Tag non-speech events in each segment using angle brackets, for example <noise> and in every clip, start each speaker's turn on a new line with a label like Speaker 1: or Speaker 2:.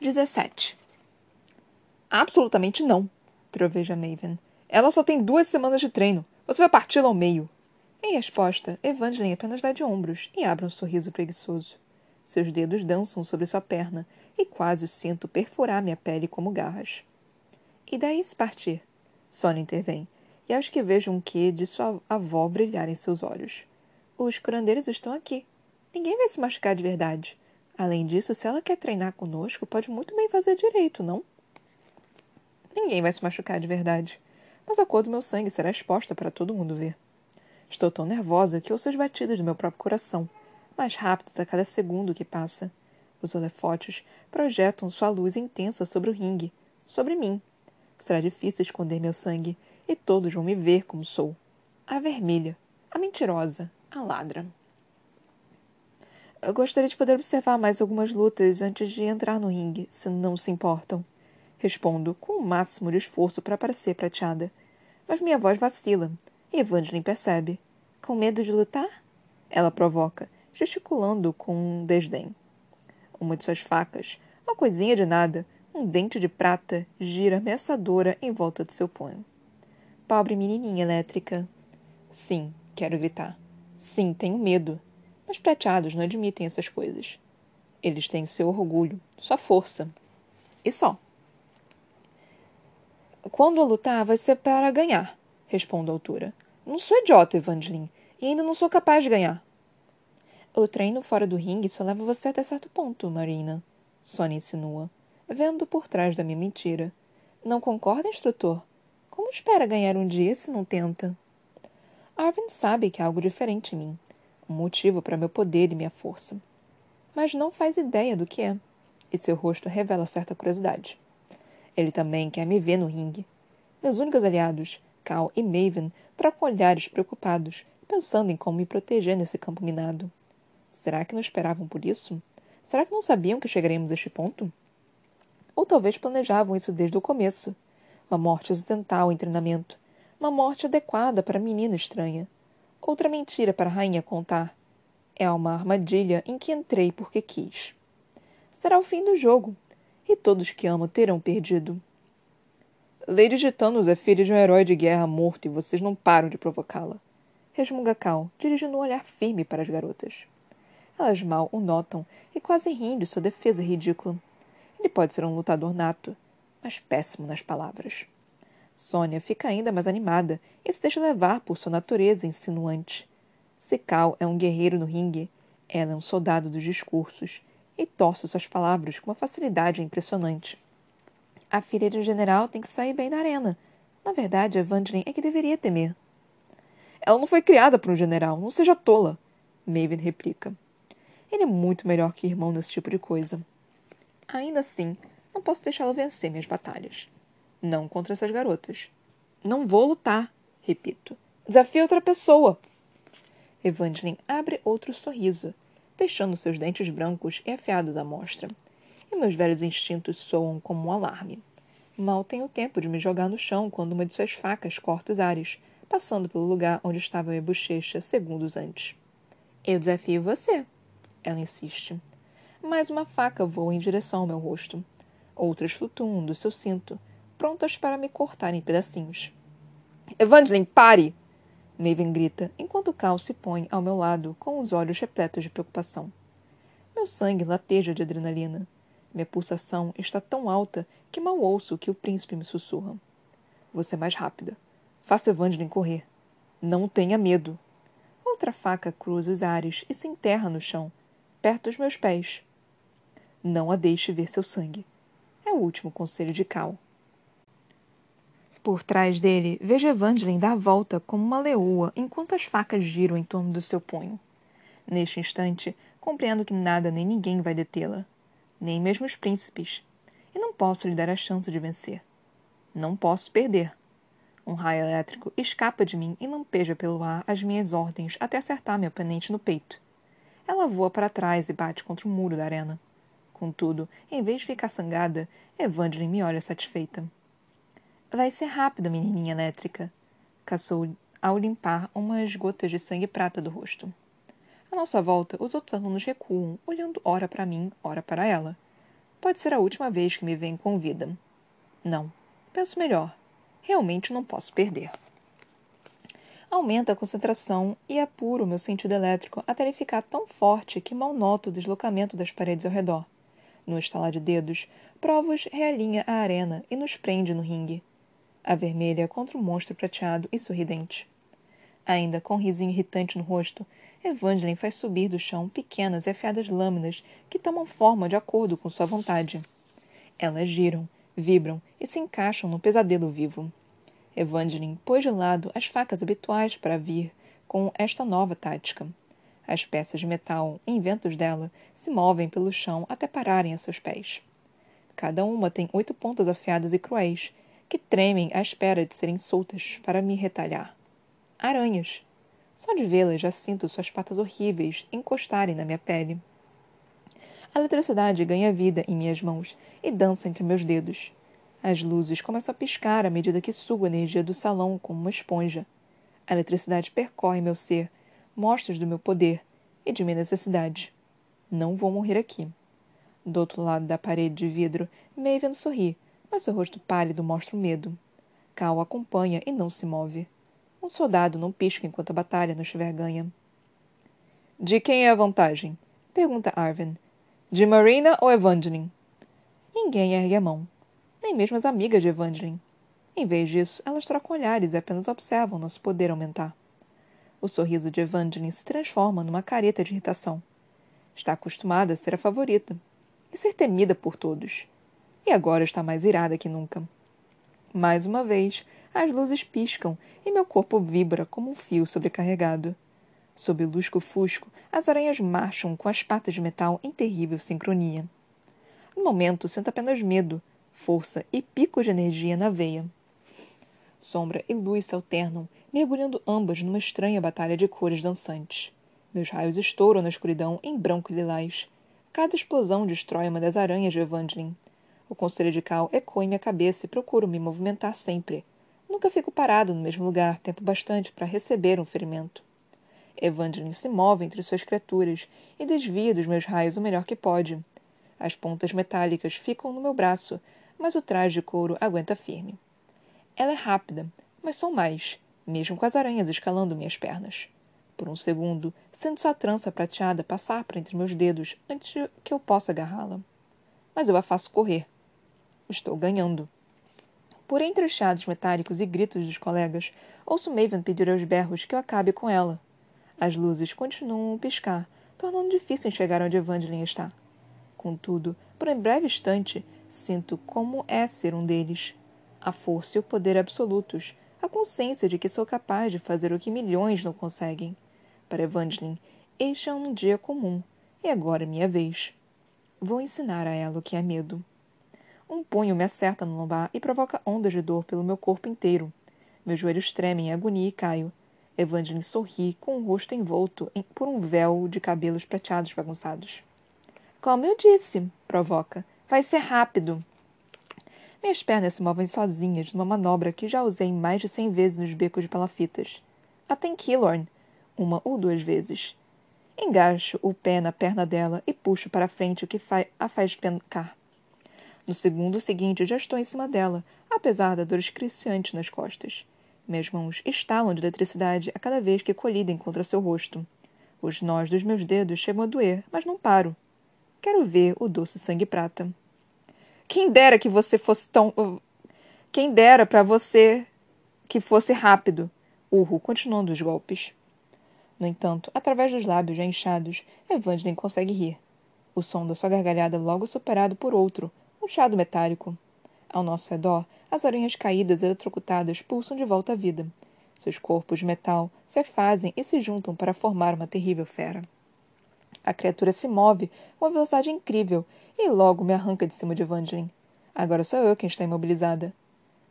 Speaker 1: 17. Absolutamente não, troveja Maven. Ela só tem duas semanas de treino. Você vai parti-la ao meio. Em resposta, Evangeline apenas dá de ombros e abre um sorriso preguiçoso. Seus dedos dançam sobre sua perna e quase sinto perfurar minha pele como garras. E daí se partir? Sônia intervém, e acho que vejo um quê de sua avó brilhar em seus olhos. Os curandeiros estão aqui. Ninguém vai se machucar de verdade. Além disso, se ela quer treinar conosco, pode muito bem fazer direito, não? Ninguém vai se machucar de verdade. Mas a cor do meu sangue será exposta para todo mundo ver. Estou tão nervosa que ouço as batidas do meu próprio coração, mais rápidas a cada segundo que passa. Os holofotes projetam sua luz intensa sobre o ringue, sobre mim. Será difícil esconder meu sangue, e todos vão me ver como sou. A vermelha, a mentirosa, a ladra. Eu gostaria de poder observar mais algumas lutas antes de entrar no ringue, se não se importam. Respondo com o máximo de esforço para parecer prateada. Mas minha voz vacila, e Evangeline percebe. Com medo de lutar? Ela provoca, gesticulando com um desdém. Uma de suas facas, uma coisinha de nada, um dente de prata, gira ameaçadora em volta do seu punho. Pobre menininha elétrica. Sim, quero gritar. Sim, tenho medo. Mas prateados não admitem essas coisas. Eles têm seu orgulho, sua força. E só. Quando eu lutar, vai ser para ganhar, respondo a altura. Não sou idiota, Evangeline, e ainda não sou capaz de ganhar. O treino fora do ringue só leva você até certo ponto, Marina, Sônia insinua, vendo por trás da minha mentira. Não concorda, instrutor? Como espera ganhar um dia se não tenta? Arvin sabe que há algo diferente em mim, um motivo para meu poder e minha força. Mas não faz ideia do que é, e seu rosto revela certa curiosidade. Ele também quer me ver no ringue. Meus únicos aliados, Cal e Maven, trocam olhares preocupados, pensando em como me proteger nesse campo minado. Será que não esperavam por isso? Será que não sabiam que chegaríamos a este ponto? Ou talvez planejavam isso desde o começo. Uma morte acidental em treinamento. Uma morte adequada para a menina estranha. Outra mentira para a rainha contar. É uma armadilha em que entrei porque quis. Será o fim do jogo, e todos que amo terão perdido. Lady de Thanos é filha de um herói de guerra morto e vocês não param de provocá-la. Resmunga Cal, dirigindo um olhar firme para as garotas. Elas mal o notam e quase riem de sua defesa ridícula. Ele pode ser um lutador nato, mas péssimo nas palavras. Sônia fica ainda mais animada e se deixa levar por sua natureza insinuante. Se Cal é um guerreiro no ringue, ela é um soldado dos discursos e torce suas palavras com uma facilidade impressionante. A filha de um general tem que sair bem da arena. Na verdade, Evangeline é que deveria temer. Ela não foi criada por um general, não seja tola, Maven replica. Ele é muito melhor que irmão nesse tipo de coisa. Ainda assim, não posso deixá-lo vencer minhas batalhas. Não contra essas garotas. Não vou lutar, repito. Desafio outra pessoa. Evangeline abre outro sorriso deixando seus dentes brancos e afiados à mostra. E meus velhos instintos soam como um alarme. Mal tenho tempo de me jogar no chão quando uma de suas facas corta os ares, passando pelo lugar onde estava minha bochecha segundos antes. Eu desafio você, ela insiste. Mais uma faca voa em direção ao meu rosto. Outras flutuam do seu cinto, prontas para me cortar em pedacinhos. Evangeline, pare! Maven grita, enquanto Cal se põe ao meu lado, com os olhos repletos de preocupação. Meu sangue lateja de adrenalina. Minha pulsação está tão alta que mal ouço o que o príncipe me sussurra. Você é mais rápida. Faça Evangeline correr. Não tenha medo. Outra faca cruza os ares e se enterra no chão, perto dos meus pés. Não a deixe ver seu sangue. É o último conselho de Cal. Por trás dele, vejo Evangeline dar volta como uma leoa enquanto as facas giram em torno do seu punho. Neste instante, compreendo que nada nem ninguém vai detê-la, nem mesmo os príncipes, e não posso lhe dar a chance de vencer. Não posso perder. Um raio elétrico escapa de mim e lampeja pelo ar as minhas ordens até acertar meu oponente no peito. Ela voa para trás e bate contra o muro da arena. Contudo, em vez de ficar sangada, Evangeline me olha satisfeita. Vai ser rápido, menininha elétrica, caçou ao limpar umas gotas de sangue prata do rosto. À nossa volta, os outros alunos recuam, olhando ora para mim, ora para ela. Pode ser a última vez que me veem com vida. Não. Penso melhor. Realmente não posso perder. Aumenta a concentração e apuro meu sentido elétrico até ele ficar tão forte que mal noto o deslocamento das paredes ao redor. No estalar de dedos, Provos realinha a arena e nos prende no ringue. A vermelha contra o monstro prateado e sorridente. Ainda com um risinho irritante no rosto, Evangeline faz subir do chão pequenas e afiadas lâminas que tomam forma de acordo com sua vontade. Elas giram, vibram e se encaixam no pesadelo vivo. Evangeline pôs de lado as facas habituais para vir com esta nova tática. As peças de metal, inventos dela, se movem pelo chão até pararem a seus pés. Cada uma tem oito pontas afiadas e cruéis, que tremem à espera de serem soltas para me retalhar. Aranhas. Só de vê-las já sinto suas patas horríveis encostarem na minha pele. A eletricidade ganha vida em minhas mãos e dança entre meus dedos. As luzes começam a piscar à medida que sugo a energia do salão como uma esponja. A eletricidade percorre meu ser, mostras do meu poder e de minha necessidade. Não vou morrer aqui. Do outro lado da parede de vidro, Maven sorri, mas seu rosto pálido mostra o medo. Cal acompanha e não se move. Um soldado não pisca enquanto a batalha não estiver ganha. De quem é a vantagem? Pergunta Arven. De Marina ou Evangeline? Ninguém ergue a mão nem mesmo as amigas de Evangeline. Em vez disso, elas trocam olhares e apenas observam nosso poder aumentar. O sorriso de Evangeline se transforma numa careta de irritação. Está acostumada a ser a favorita e ser temida por todos. E agora está mais irada que nunca. Mais uma vez, as luzes piscam e meu corpo vibra como um fio sobrecarregado. Sob o lusco-fusco, as aranhas marcham com as patas de metal em terrível sincronia. No momento, sinto apenas medo, força e pico de energia na veia. Sombra e luz se alternam, mergulhando ambas numa estranha batalha de cores dançantes. Meus raios estouram na escuridão em branco e lilás. Cada explosão destrói uma das aranhas de Evangeline. O conselho de Cal ecoa em minha cabeça e procuro me movimentar sempre. Nunca fico parado no mesmo lugar tempo bastante para receber um ferimento. Evangeline se move entre suas criaturas e desvia dos meus raios o melhor que pode. As pontas metálicas ficam no meu braço, mas o traje de couro aguenta firme. Ela é rápida, mas sou mais, mesmo com as aranhas escalando minhas pernas. Por um segundo, sinto sua trança prateada passar por entre meus dedos antes que eu possa agarrá-la. Mas eu a faço correr. Estou ganhando. Por entre chiados metálicos e gritos dos colegas, ouço Maven pedir aos berros que eu acabe com ela. As luzes continuam a piscar, tornando difícil enxergar onde Evangeline está. Contudo, por um breve instante, Sinto como é ser um deles. A força e o poder absolutos, a consciência de que sou capaz de fazer o que milhões não conseguem. Para Evangeline, este é um dia comum, e agora é minha vez. Vou ensinar a ela o que é medo. Um punho me acerta no lombar e provoca ondas de dor pelo meu corpo inteiro. Meus joelhos tremem em agonia e caio. Evangeline sorri com o rosto envolto em, por um véu de cabelos prateados bagunçados. Como eu disse, provoca. Vai ser rápido. Minhas pernas se movem sozinhas numa manobra que já usei mais de cem vezes nos becos de palafitas. Até em Killorn, uma ou duas vezes. Engaixo o pé na perna dela e puxo para frente o que a faz pencar. No segundo seguinte, já estou em cima dela, apesar da dor excruciante nas costas. Minhas mãos estalam de eletricidade a cada vez que colidem contra seu rosto. Os nós dos meus dedos chegam a doer, mas não paro. Quero ver o doce sangue prata. Quem dera que você fosse tão. Uh, quem dera para você que fosse rápido. Urro, continuando os golpes. No entanto, através dos lábios já inchados, Evangeline consegue rir. O som da sua gargalhada logo superado por outro, chado metálico. Ao nosso redor, as aranhas caídas e eletrocutadas pulsam de volta à vida. Seus corpos de metal se fazem e se juntam para formar uma terrível fera. A criatura se move com uma velocidade incrível e logo me arranca de cima de Evangeline. Agora sou eu quem está imobilizada.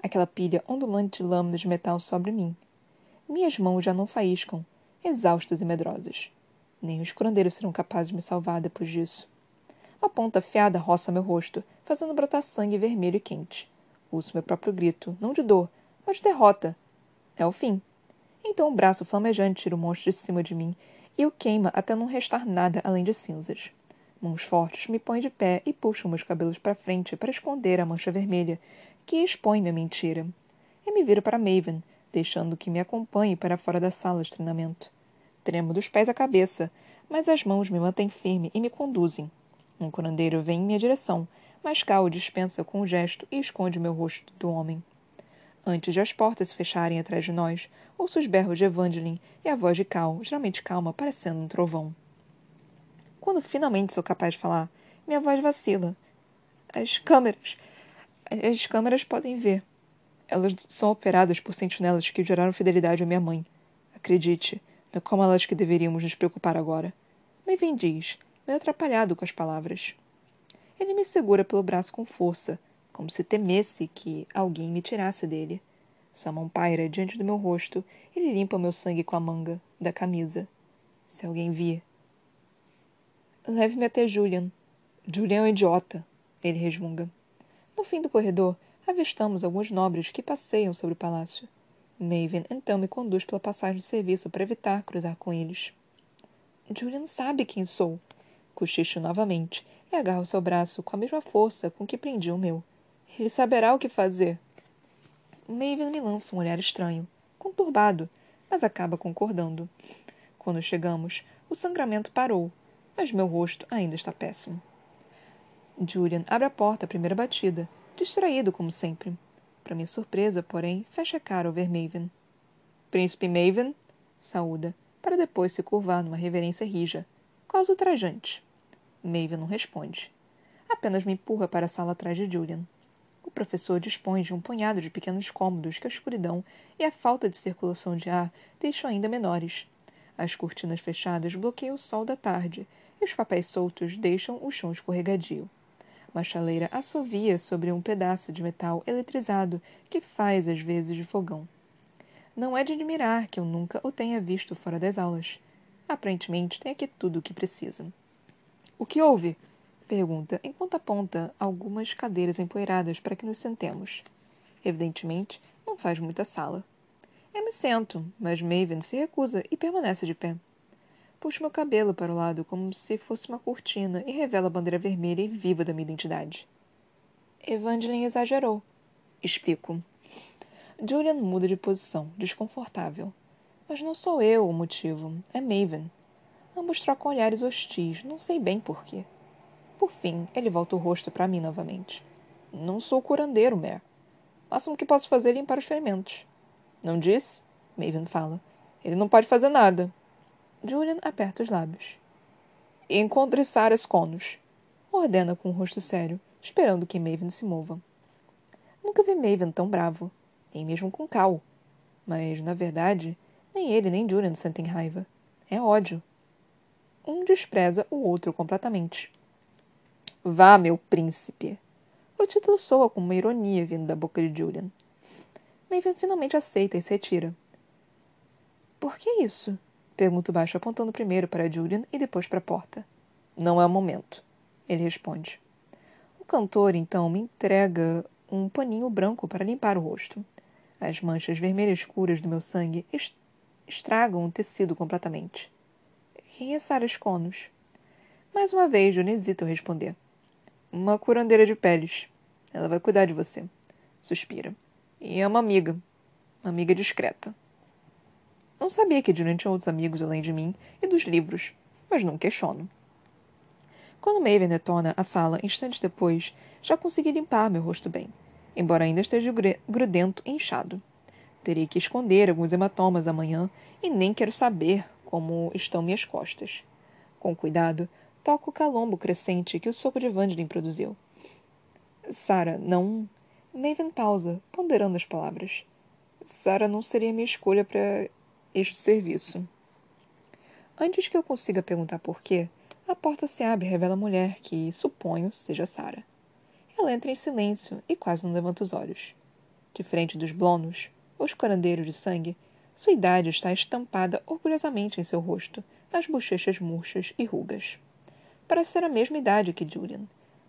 Speaker 1: Aquela pilha ondulante de lâminas de metal sobre mim. Minhas mãos já não faíscam, exaustas e medrosas. Nem os curandeiros serão capazes de me salvar depois disso. A ponta afiada roça meu rosto, fazendo brotar sangue vermelho e quente. Ouço meu próprio grito, não de dor, mas de derrota. É o fim. Então o braço flamejante tira o monstro de cima de mim e o queima até não restar nada além de cinzas. Mãos fortes me põem de pé e puxam meus cabelos para frente para esconder a mancha vermelha, que expõe minha mentira. E me viro para Maven, deixando que me acompanhe para fora da sala de treinamento. Tremo dos pés à cabeça, mas as mãos me mantêm firme e me conduzem. Um curandeiro vem em minha direção, mas Cal dispensa com um gesto e esconde meu rosto do homem. Antes de as portas se fecharem atrás de nós, ouço os berros de Evangeline e a voz de Cal, geralmente calma, parecendo um trovão. Quando finalmente sou capaz de falar, minha voz vacila. As câmeras. As câmeras podem ver. Elas são operadas por sentinelas que geraram fidelidade à minha mãe. Acredite, não é como elas que deveríamos nos preocupar agora. Maven diz, meio atrapalhado com as palavras. Ele me segura pelo braço com força, como se temesse que alguém me tirasse dele. Sua mão paira diante do meu rosto. Ele limpa meu sangue com a manga da camisa. Se alguém vir, Leve-me até Julian. Julian é um idiota, ele resmunga. No fim do corredor, avistamos alguns nobres que passeiam sobre o palácio. Maven então me conduz pela passagem de serviço para evitar cruzar com eles. Julian sabe quem sou. Cochicho novamente e agarro seu braço com a mesma força com que prendi o meu. Ele saberá o que fazer. Maven me lança um olhar estranho, conturbado, mas acaba concordando. Quando chegamos, o sangramento parou mas meu rosto ainda está péssimo. Julian abre a porta à primeira batida, distraído como sempre. Para minha surpresa, porém, fecha a cara ao ver Maven. Príncipe Maven? Saúda, para depois se curvar numa reverência rija, quase ultrajante. Maven não responde. Apenas me empurra para a sala atrás de Julian. O professor dispõe de um punhado de pequenos cômodos que a escuridão e a falta de circulação de ar deixam ainda menores. As cortinas fechadas bloqueiam o sol da tarde e os papéis soltos deixam o chão escorregadio. Uma chaleira assovia sobre um pedaço de metal eletrizado que faz às vezes de fogão. Não é de admirar que eu nunca o tenha visto fora das aulas. Aparentemente tem aqui tudo o que precisa. O que houve? Pergunta, enquanto aponta algumas cadeiras empoeiradas para que nos sentemos. Evidentemente, não faz muita sala. Eu me sento, mas Maven se recusa e permanece de pé. Puxo meu cabelo para o lado como se fosse uma cortina e revela a bandeira vermelha e viva da minha identidade. Evangeline exagerou. Explico. Julian muda de posição, desconfortável. Mas não sou eu o motivo, é Maven. Ambos trocam olhares hostis, não sei bem porquê. Por fim, ele volta o rosto para mim novamente. Não sou curandeiro, Mer. O máximo que posso fazer é limpar os ferimentos. Não disse? Maven fala. Ele não pode fazer nada. Julian aperta os lábios. Encontre Sarah Conos. Ordena com o um rosto sério, esperando que Maven se mova. Nunca vi Maven tão bravo, nem mesmo com Cal. Mas, na verdade, nem ele nem Julian sentem raiva. É ódio. Um despreza o outro completamente. Vá, meu príncipe. O título soa com uma ironia vindo da boca de Julian. Maven finalmente aceita e se retira. Por que isso? Pergunto baixo, apontando primeiro para Julian e depois para a porta. Não é o momento, ele responde. O cantor, então, me entrega um paninho branco para limpar o rosto. As manchas vermelhas escuras do meu sangue estragam o tecido completamente. Quem é Sarah Conos? Mais uma vez, ao responder. Uma curandeira de peles. Ela vai cuidar de você. Suspira. E é uma amiga. Uma amiga discreta. Não sabia que Julian tinha outros amigos além de mim e dos livros, mas não questiono. Quando Maven detona a sala instantes depois, já consegui limpar meu rosto bem, embora ainda esteja grudento e inchado. Terei que esconder alguns hematomas amanhã e nem quero saber como estão minhas costas. Com cuidado, toco o calombo crescente que o soco de Evangeline produziu. Sara, não. Maven pausa, ponderando as palavras. Sara não seria minha escolha para este serviço. Antes que eu consiga perguntar por quê, a porta se abre e revela a mulher que, suponho, seja Sara. Ela entra em silêncio e quase não levanta os olhos. Diferente dos blonos, os curandeiros de sangue, sua idade está estampada orgulhosamente em seu rosto, nas bochechas murchas e rugas. Parece ser a mesma idade que Julian,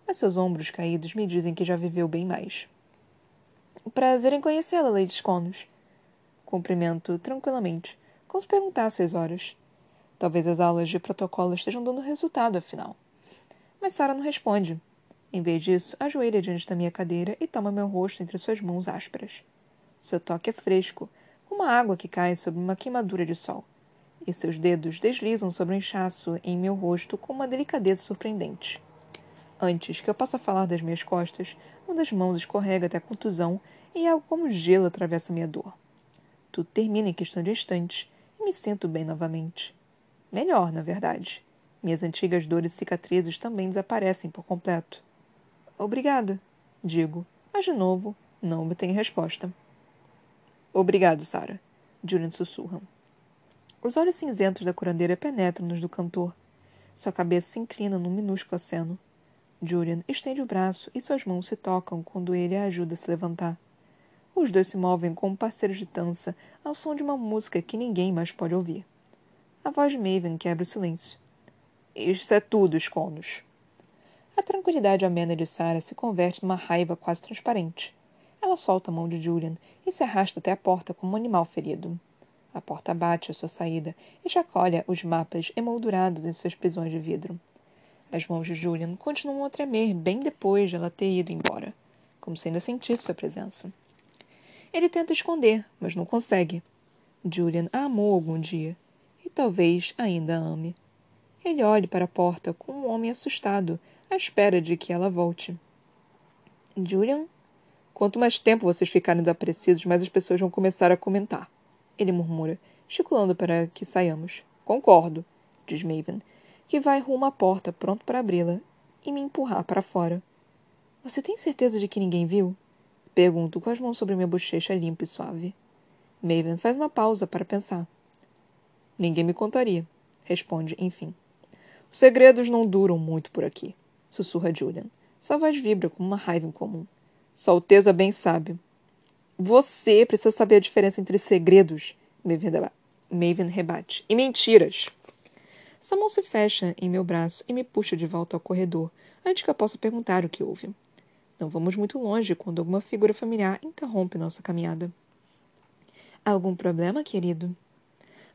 Speaker 1: mas seus ombros caídos me dizem que já viveu bem mais. Prazer em conhecê-la, Lady Sconos. Cumprimento tranquilamente, como se perguntasse as horas. Talvez as aulas de protocolo estejam dando resultado, afinal. Mas Sara não responde. Em vez disso, ajoelha diante da minha cadeira e toma meu rosto entre suas mãos ásperas. Seu toque é fresco, como a água que cai sobre uma queimadura de sol, e seus dedos deslizam sobre o inchaço em meu rosto com uma delicadeza surpreendente. Antes que eu possa falar das minhas costas, uma das mãos escorrega até a contusão e algo como gelo atravessa minha dor. Tudo termina em questão de instantes e me sinto bem novamente. Melhor, na verdade. Minhas antigas dores e cicatrizes também desaparecem por completo. Obrigada, digo, mas de novo não obtenho resposta. Obrigado, Sara, Julian sussurra. Os olhos cinzentos da curandeira penetram nos do cantor. Sua cabeça se inclina num minúsculo aceno. Julian estende o braço e suas mãos se tocam quando ele a ajuda a se levantar. Os dois se movem como parceiros de dança ao som de uma música que ninguém mais pode ouvir. A voz de Maven quebra o silêncio. Isso é tudo, Esconos. A tranquilidade amena de Sarah se converte numa raiva quase transparente. Ela solta a mão de Julian e se arrasta até a porta como um animal ferido. A porta bate à sua saída e chacoalha os mapas emoldurados em suas prisões de vidro. As mãos de Julian continuam a tremer bem depois de ela ter ido embora, como se ainda sentisse sua presença. Ele tenta esconder, mas não consegue. Julian a amou algum dia, e talvez ainda a ame. Ele olha para a porta como um homem assustado, à espera de que ela volte. Julian? Quanto mais tempo vocês ficarem desaparecidos, mais as pessoas vão começar a comentar. Ele murmura, gesticulando para que saiamos. Concordo, diz Maven, que vai rumo à porta, pronto para abri-la, e me empurrar para fora. Você tem certeza de que ninguém viu? Pergunto com as mãos sobre minha bochecha limpa e suave. Maven faz uma pausa para pensar. Ninguém me contaria, responde, enfim. Os segredos não duram muito por aqui, sussurra Julian. Sua voz vibra com uma raiva incomum. Sua Alteza bem sabe. Você precisa saber a diferença entre segredos, Maven rebate, e mentiras. Sua mão se fecha em meu braço e me puxa de volta ao corredor, antes que eu possa perguntar o que houve. Não vamos muito longe quando alguma figura familiar interrompe nossa caminhada. Algum problema, querido?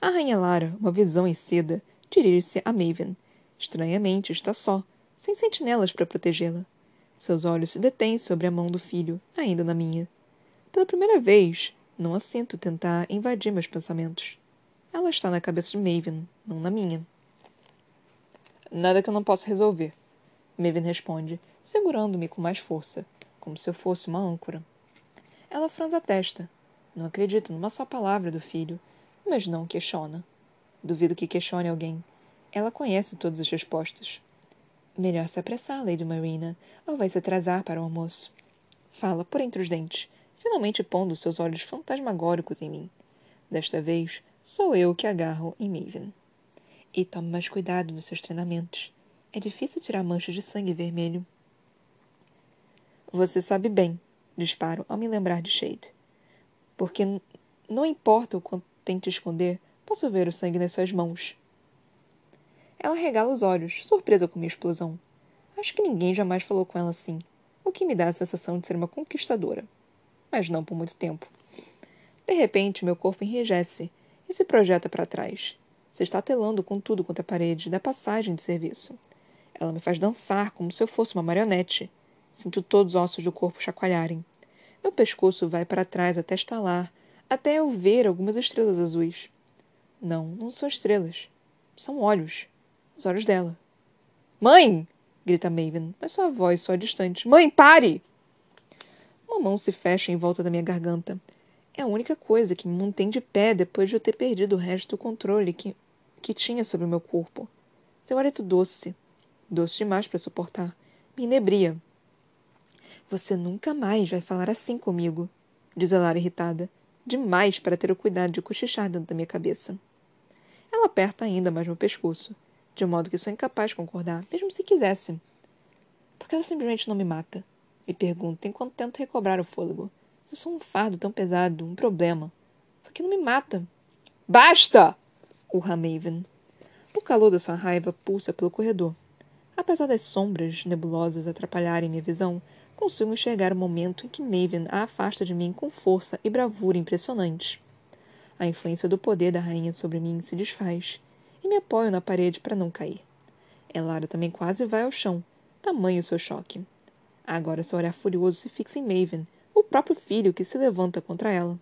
Speaker 1: A rainha Lara, uma visão em seda, dirige-se a Maven. Estranhamente, está só, sem sentinelas para protegê-la. Seus olhos se detêm sobre a mão do filho, ainda na minha. Pela primeira vez, não a sinto tentar invadir meus pensamentos. Ela está na cabeça de Maven, não na minha. Nada que eu não possa resolver. Maven responde, segurando-me com mais força, como se eu fosse uma âncora. Ela franza a testa. Não acredito numa só palavra do filho, mas não questiona. Duvido que questione alguém. Ela conhece todas as respostas. Melhor se apressar, Lady Marina, ou vai se atrasar para o almoço. Fala por entre os dentes, finalmente pondo seus olhos fantasmagóricos em mim. Desta vez, sou eu que agarro em Maven. E tome mais cuidado nos seus treinamentos. É difícil tirar manchas de sangue vermelho. Você sabe bem, disparo ao me lembrar de Shade. Porque não importa o quanto tente esconder, posso ver o sangue nas suas mãos. Ela regala os olhos, surpresa com minha explosão. Acho que ninguém jamais falou com ela assim, o que me dá a sensação de ser uma conquistadora. Mas não por muito tempo. De repente, meu corpo enrijece e se projeta para trás. Se está telando com tudo quanto é parede da passagem de serviço. Ela me faz dançar como se eu fosse uma marionete. Sinto todos os ossos do corpo chacoalharem. Meu pescoço vai para trás até estalar, até eu ver algumas estrelas azuis. Não, não são estrelas. São olhos. Os olhos dela. Mãe! grita Maven, mas sua voz soa distante. Mãe, pare! Uma mão se fecha em volta da minha garganta. É a única coisa que me mantém de pé depois de eu ter perdido o resto do controle que que tinha sobre o meu corpo. Seu hálito doce, doce demais para suportar, me inebria. Você nunca mais vai falar assim comigo, diz a Lara irritada. Demais para ter o cuidado de cochichar dentro da minha cabeça. Ela aperta ainda mais meu pescoço, de modo que sou incapaz de concordar, mesmo se quisesse. Por que ela simplesmente não me mata? Me pergunta enquanto tento recobrar o fôlego. Se sou um fardo tão pesado, um problema. Por que não me mata? Basta! urra Maven. O calor da sua raiva pulsa pelo corredor. Apesar das sombras nebulosas atrapalharem minha visão, consigo enxergar o momento em que Maven a afasta de mim com força e bravura impressionantes. A influência do poder da rainha sobre mim se desfaz, e me apoio na parede para não cair. Elara também quase vai ao chão, tamanho seu choque. Agora seu olhar furioso se fixa em Maven, o próprio filho que se levanta contra ela.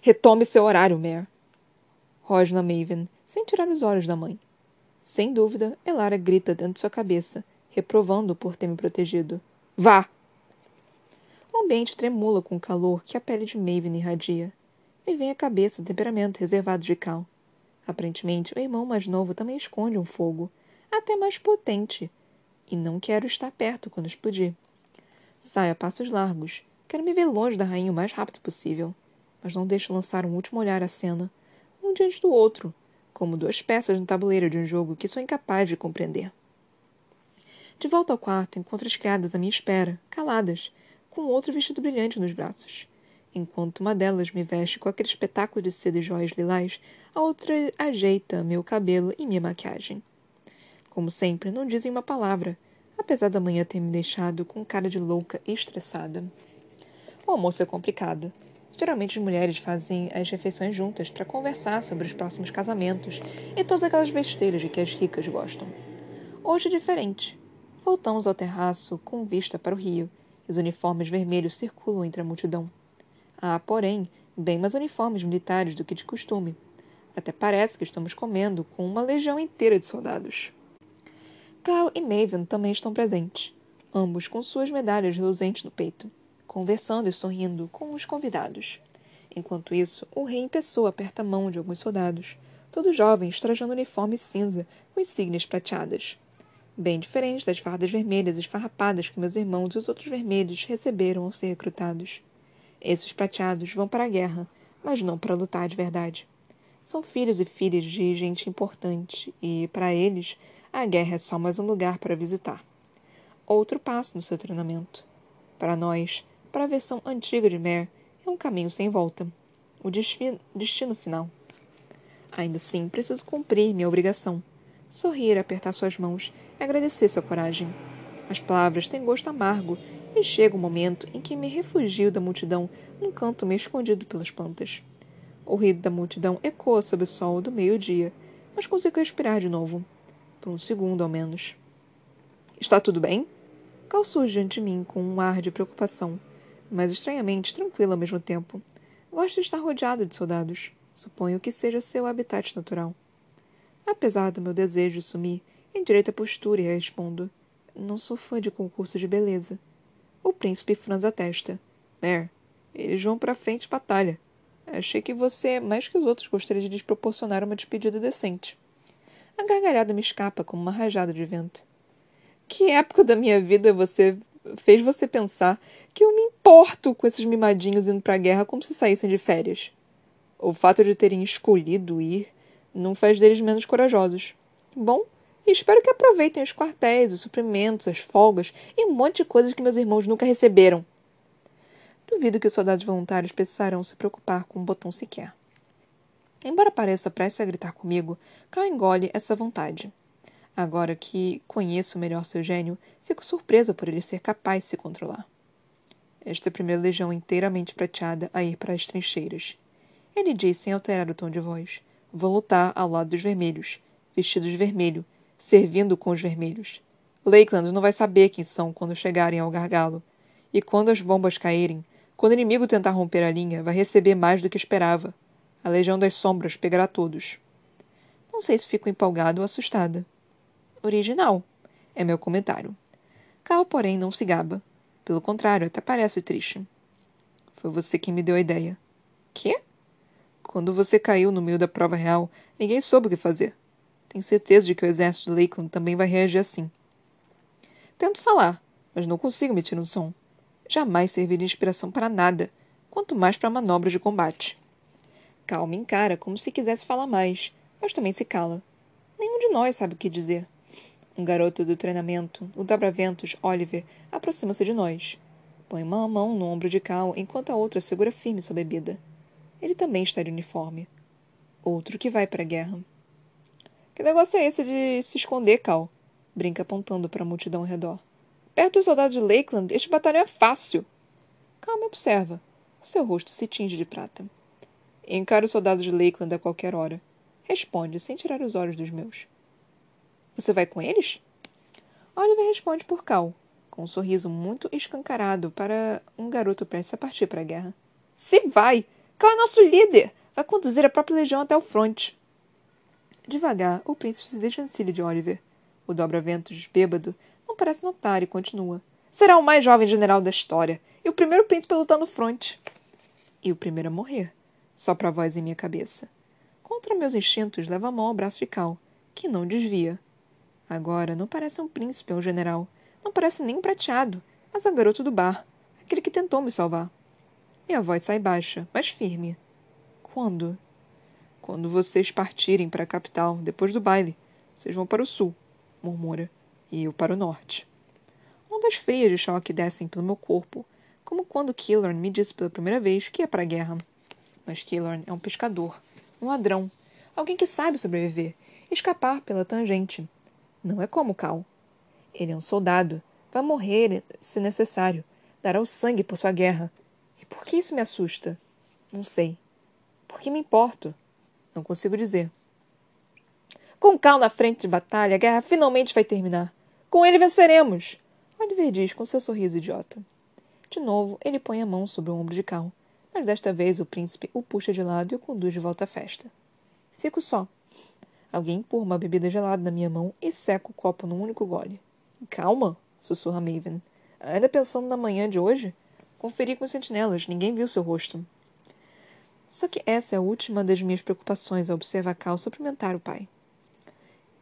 Speaker 1: Retome seu horário, Mare. Rosna Maven, sem tirar os olhos da mãe. Sem dúvida, Elara grita dentro de sua cabeça, reprovando-o por ter me protegido. Vá! O ambiente tremula com o calor que a pele de Maven irradia. Me vem à cabeça o temperamento reservado de Cal. Aparentemente, o irmão mais novo também esconde um fogo, até mais potente, e não quero estar perto quando explodir. Saio a passos largos. Quero me ver longe da rainha o mais rápido possível, mas não deixo lançar um último olhar à cena, um diante do outro, como duas peças no tabuleiro de um jogo que sou incapaz de compreender. De volta ao quarto, encontro as criadas à minha espera, caladas, com outro vestido brilhante nos braços. Enquanto uma delas me veste com aquele espetáculo de seda e joias lilás, a outra ajeita meu cabelo e minha maquiagem. Como sempre, não dizem uma palavra, apesar da manhã ter me deixado com cara de louca e estressada. O almoço é complicado. Geralmente as mulheres fazem as refeições juntas para conversar sobre os próximos casamentos e todas aquelas besteiras de que as ricas gostam. Hoje é diferente. Voltamos ao terraço com vista para o rio os uniformes vermelhos circulam entre a multidão. Há, porém, bem mais uniformes militares do que de costume. Até parece que estamos comendo com uma legião inteira de soldados. Cal e Maven também estão presentes, ambos com suas medalhas reluzentes no peito, conversando e sorrindo com os convidados. Enquanto isso, o rei em pessoa aperta a mão de alguns soldados, todos jovens trajando uniforme cinza com insígnias prateadas. Bem diferente das fardas vermelhas esfarrapadas que meus irmãos e os outros vermelhos receberam ao ser recrutados. Esses prateados vão para a guerra, mas não para lutar de verdade. São filhos e filhas de gente importante e, para eles, a guerra é só mais um lugar para visitar. Outro passo no seu treinamento. Para nós, para a versão antiga de Mare, é um caminho sem volta. O destino final. Ainda assim, preciso cumprir minha obrigação. Sorrir, apertar suas mãos e agradecer sua coragem. As palavras têm gosto amargo e chega o momento em que me refugio da multidão num canto meio escondido pelas plantas. O ruído da multidão ecoa sob o sol do meio-dia, mas consigo respirar de novo por um segundo ao menos. Está tudo bem? Cal surge diante de mim com um ar de preocupação, mas estranhamente tranquilo ao mesmo tempo. Gosto de estar rodeado de soldados. Suponho que seja seu habitat natural. Apesar do meu desejo de sumir, endireito a postura e respondo: Não sou fã de concurso de beleza. O príncipe franza a testa. Mer, eles vão para frente batalha. Achei que você, mais que os outros, gostaria de lhes proporcionar uma despedida decente. A gargalhada me escapa como uma rajada de vento. Que época da minha vida você fez você pensar que eu me importo com esses mimadinhos indo para a guerra como se saíssem de férias? O fato de terem escolhido ir não faz deles menos corajosos. Bom, espero que aproveitem os quartéis, os suprimentos, as folgas e um monte de coisas que meus irmãos nunca receberam. Duvido que os soldados voluntários precisarão se preocupar com um botão sequer. Embora pareça prestes a gritar comigo, Cal engole essa vontade. Agora que conheço melhor seu gênio, fico surpresa por ele ser capaz de se controlar. Esta é a primeira legião inteiramente prateada a ir para as trincheiras. Ele diz sem alterar o tom de voz. Vou lutar ao lado dos vermelhos, vestidos de vermelho, servindo com os vermelhos. Lakeland não vai saber quem são quando chegarem ao gargalo. E quando as bombas caírem, quando o inimigo tentar romper a linha, vai receber mais do que esperava. A legião das sombras pegará todos. Não sei se fico empolgada ou assustada. Original, é meu comentário. Cal, porém, não se gaba. Pelo contrário, até parece triste. Foi você quem me deu a ideia. Quê? Quando você caiu no meio da prova real, ninguém soube o que fazer. Tenho certeza de que o exército de Lakeland também vai reagir assim. Tento falar, mas não consigo emitir um som. Jamais servir de inspiração para nada, quanto mais para manobras de combate. Cal me encara como se quisesse falar mais, mas também se cala. Nenhum de nós sabe o que dizer. Um garoto do treinamento, o Dabraventos, Oliver, aproxima-se de nós. Põe uma mão no ombro de Cal enquanto a outra segura firme sua bebida. Ele também está de uniforme. Outro que vai para a guerra. Que negócio é esse de se esconder, Cal? Brinca apontando para a multidão ao redor. Perto dos soldados de Lakeland, este batalhão é fácil. Cal me observa. Seu rosto se tinge de prata. Encaro os soldados de Lakeland a qualquer hora. Responde, sem tirar os olhos dos meus. Você vai com eles? Oliver responde por Cal, com um sorriso muito escancarado para um garoto prestes a partir para a guerra. Se vai! Cal é nosso líder! Vai conduzir a própria legião até o fronte. Devagar, o príncipe se desvencilha de Oliver. O dobra-ventos, bêbado, não parece notar e continua. Será o mais jovem general da história e o primeiro príncipe a lutar no fronte. E o primeiro a morrer, sopra a voz em minha cabeça. Contra meus instintos, levo a mão ao braço de Cal, que não desvia. Agora não parece um príncipe ou um general. Não parece nem um prateado, mas a garoto do bar, aquele que tentou me salvar. Minha voz sai baixa, mas firme. Quando? Quando vocês partirem para a capital, depois do baile. Vocês vão para o sul, murmura, e eu para o norte. Ondas frias de choque descem pelo meu corpo, como quando Killorn me disse pela primeira vez que ia para a guerra. Mas Killorn é um pescador, um ladrão, alguém que sabe sobreviver, escapar pela tangente. Não é como Cal. Ele é um soldado, vai morrer se necessário, dará o sangue por sua guerra. E por que isso me assusta? Não sei. Por que me importo? Não consigo dizer. Com Cal na frente de batalha, a guerra finalmente vai terminar. Com ele venceremos! Oliver diz com seu sorriso idiota. De novo, ele põe a mão sobre o ombro de Cal, mas desta vez o príncipe o puxa de lado e o conduz de volta à festa. Fico só. Alguém empurra uma bebida gelada na minha mão e seca o copo num único gole. Calma, sussurra Maven. Ainda pensando na manhã de hoje? Conferi com os sentinelas, ninguém viu seu rosto. Só que essa é a última das minhas preocupações ao observar Cal cumprimentar o pai.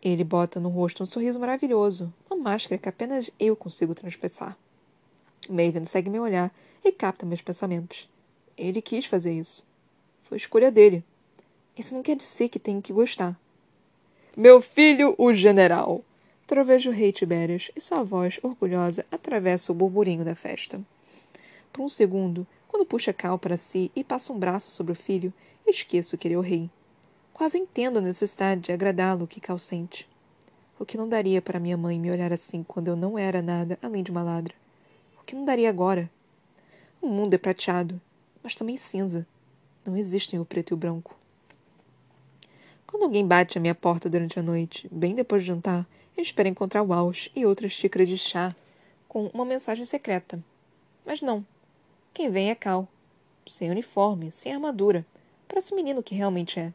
Speaker 1: Ele bota no rosto um sorriso maravilhoso, uma máscara que apenas eu consigo transpassar. Maven segue meu olhar e capta meus pensamentos. Ele quis fazer isso. Foi escolha dele. Isso não quer dizer que tenho que gostar. Meu filho, o general! Trovejo o rei Tibérias e sua voz orgulhosa atravessa o burburinho da festa. Por um segundo, quando puxa Cal para si e passa um braço sobre o filho, esqueço que ele é o rei. Quase entendo a necessidade de agradá-lo que Cal sente. O que não daria para minha mãe me olhar assim quando eu não era nada além de uma ladra? O que não daria agora? O mundo é prateado, mas também cinza. Não existem o preto e o branco. Quando alguém bate à minha porta durante a noite, bem depois de jantar, eu espero encontrar Walsh e outra xícara de chá com uma mensagem secreta. Mas não. Quem vem é Cal. Sem uniforme, sem armadura. Parece o menino que realmente é.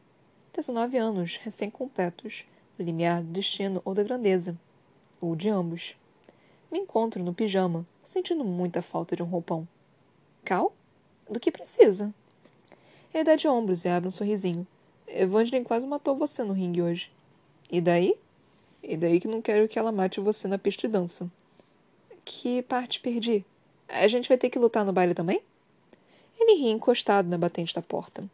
Speaker 1: Dezenove anos, recém-completos, no limiar do destino ou da grandeza. Ou de ambos. Me encontro no pijama, sentindo muita falta de um roupão. Cal? Do que precisa? Ele dá de ombros e abre um sorrisinho. Evangeline quase matou você no ringue hoje. E daí? E daí que não quero que ela mate você na pista de dança. Que parte perdi? A gente vai ter que lutar no baile também? Ele ri encostado na batente da porta,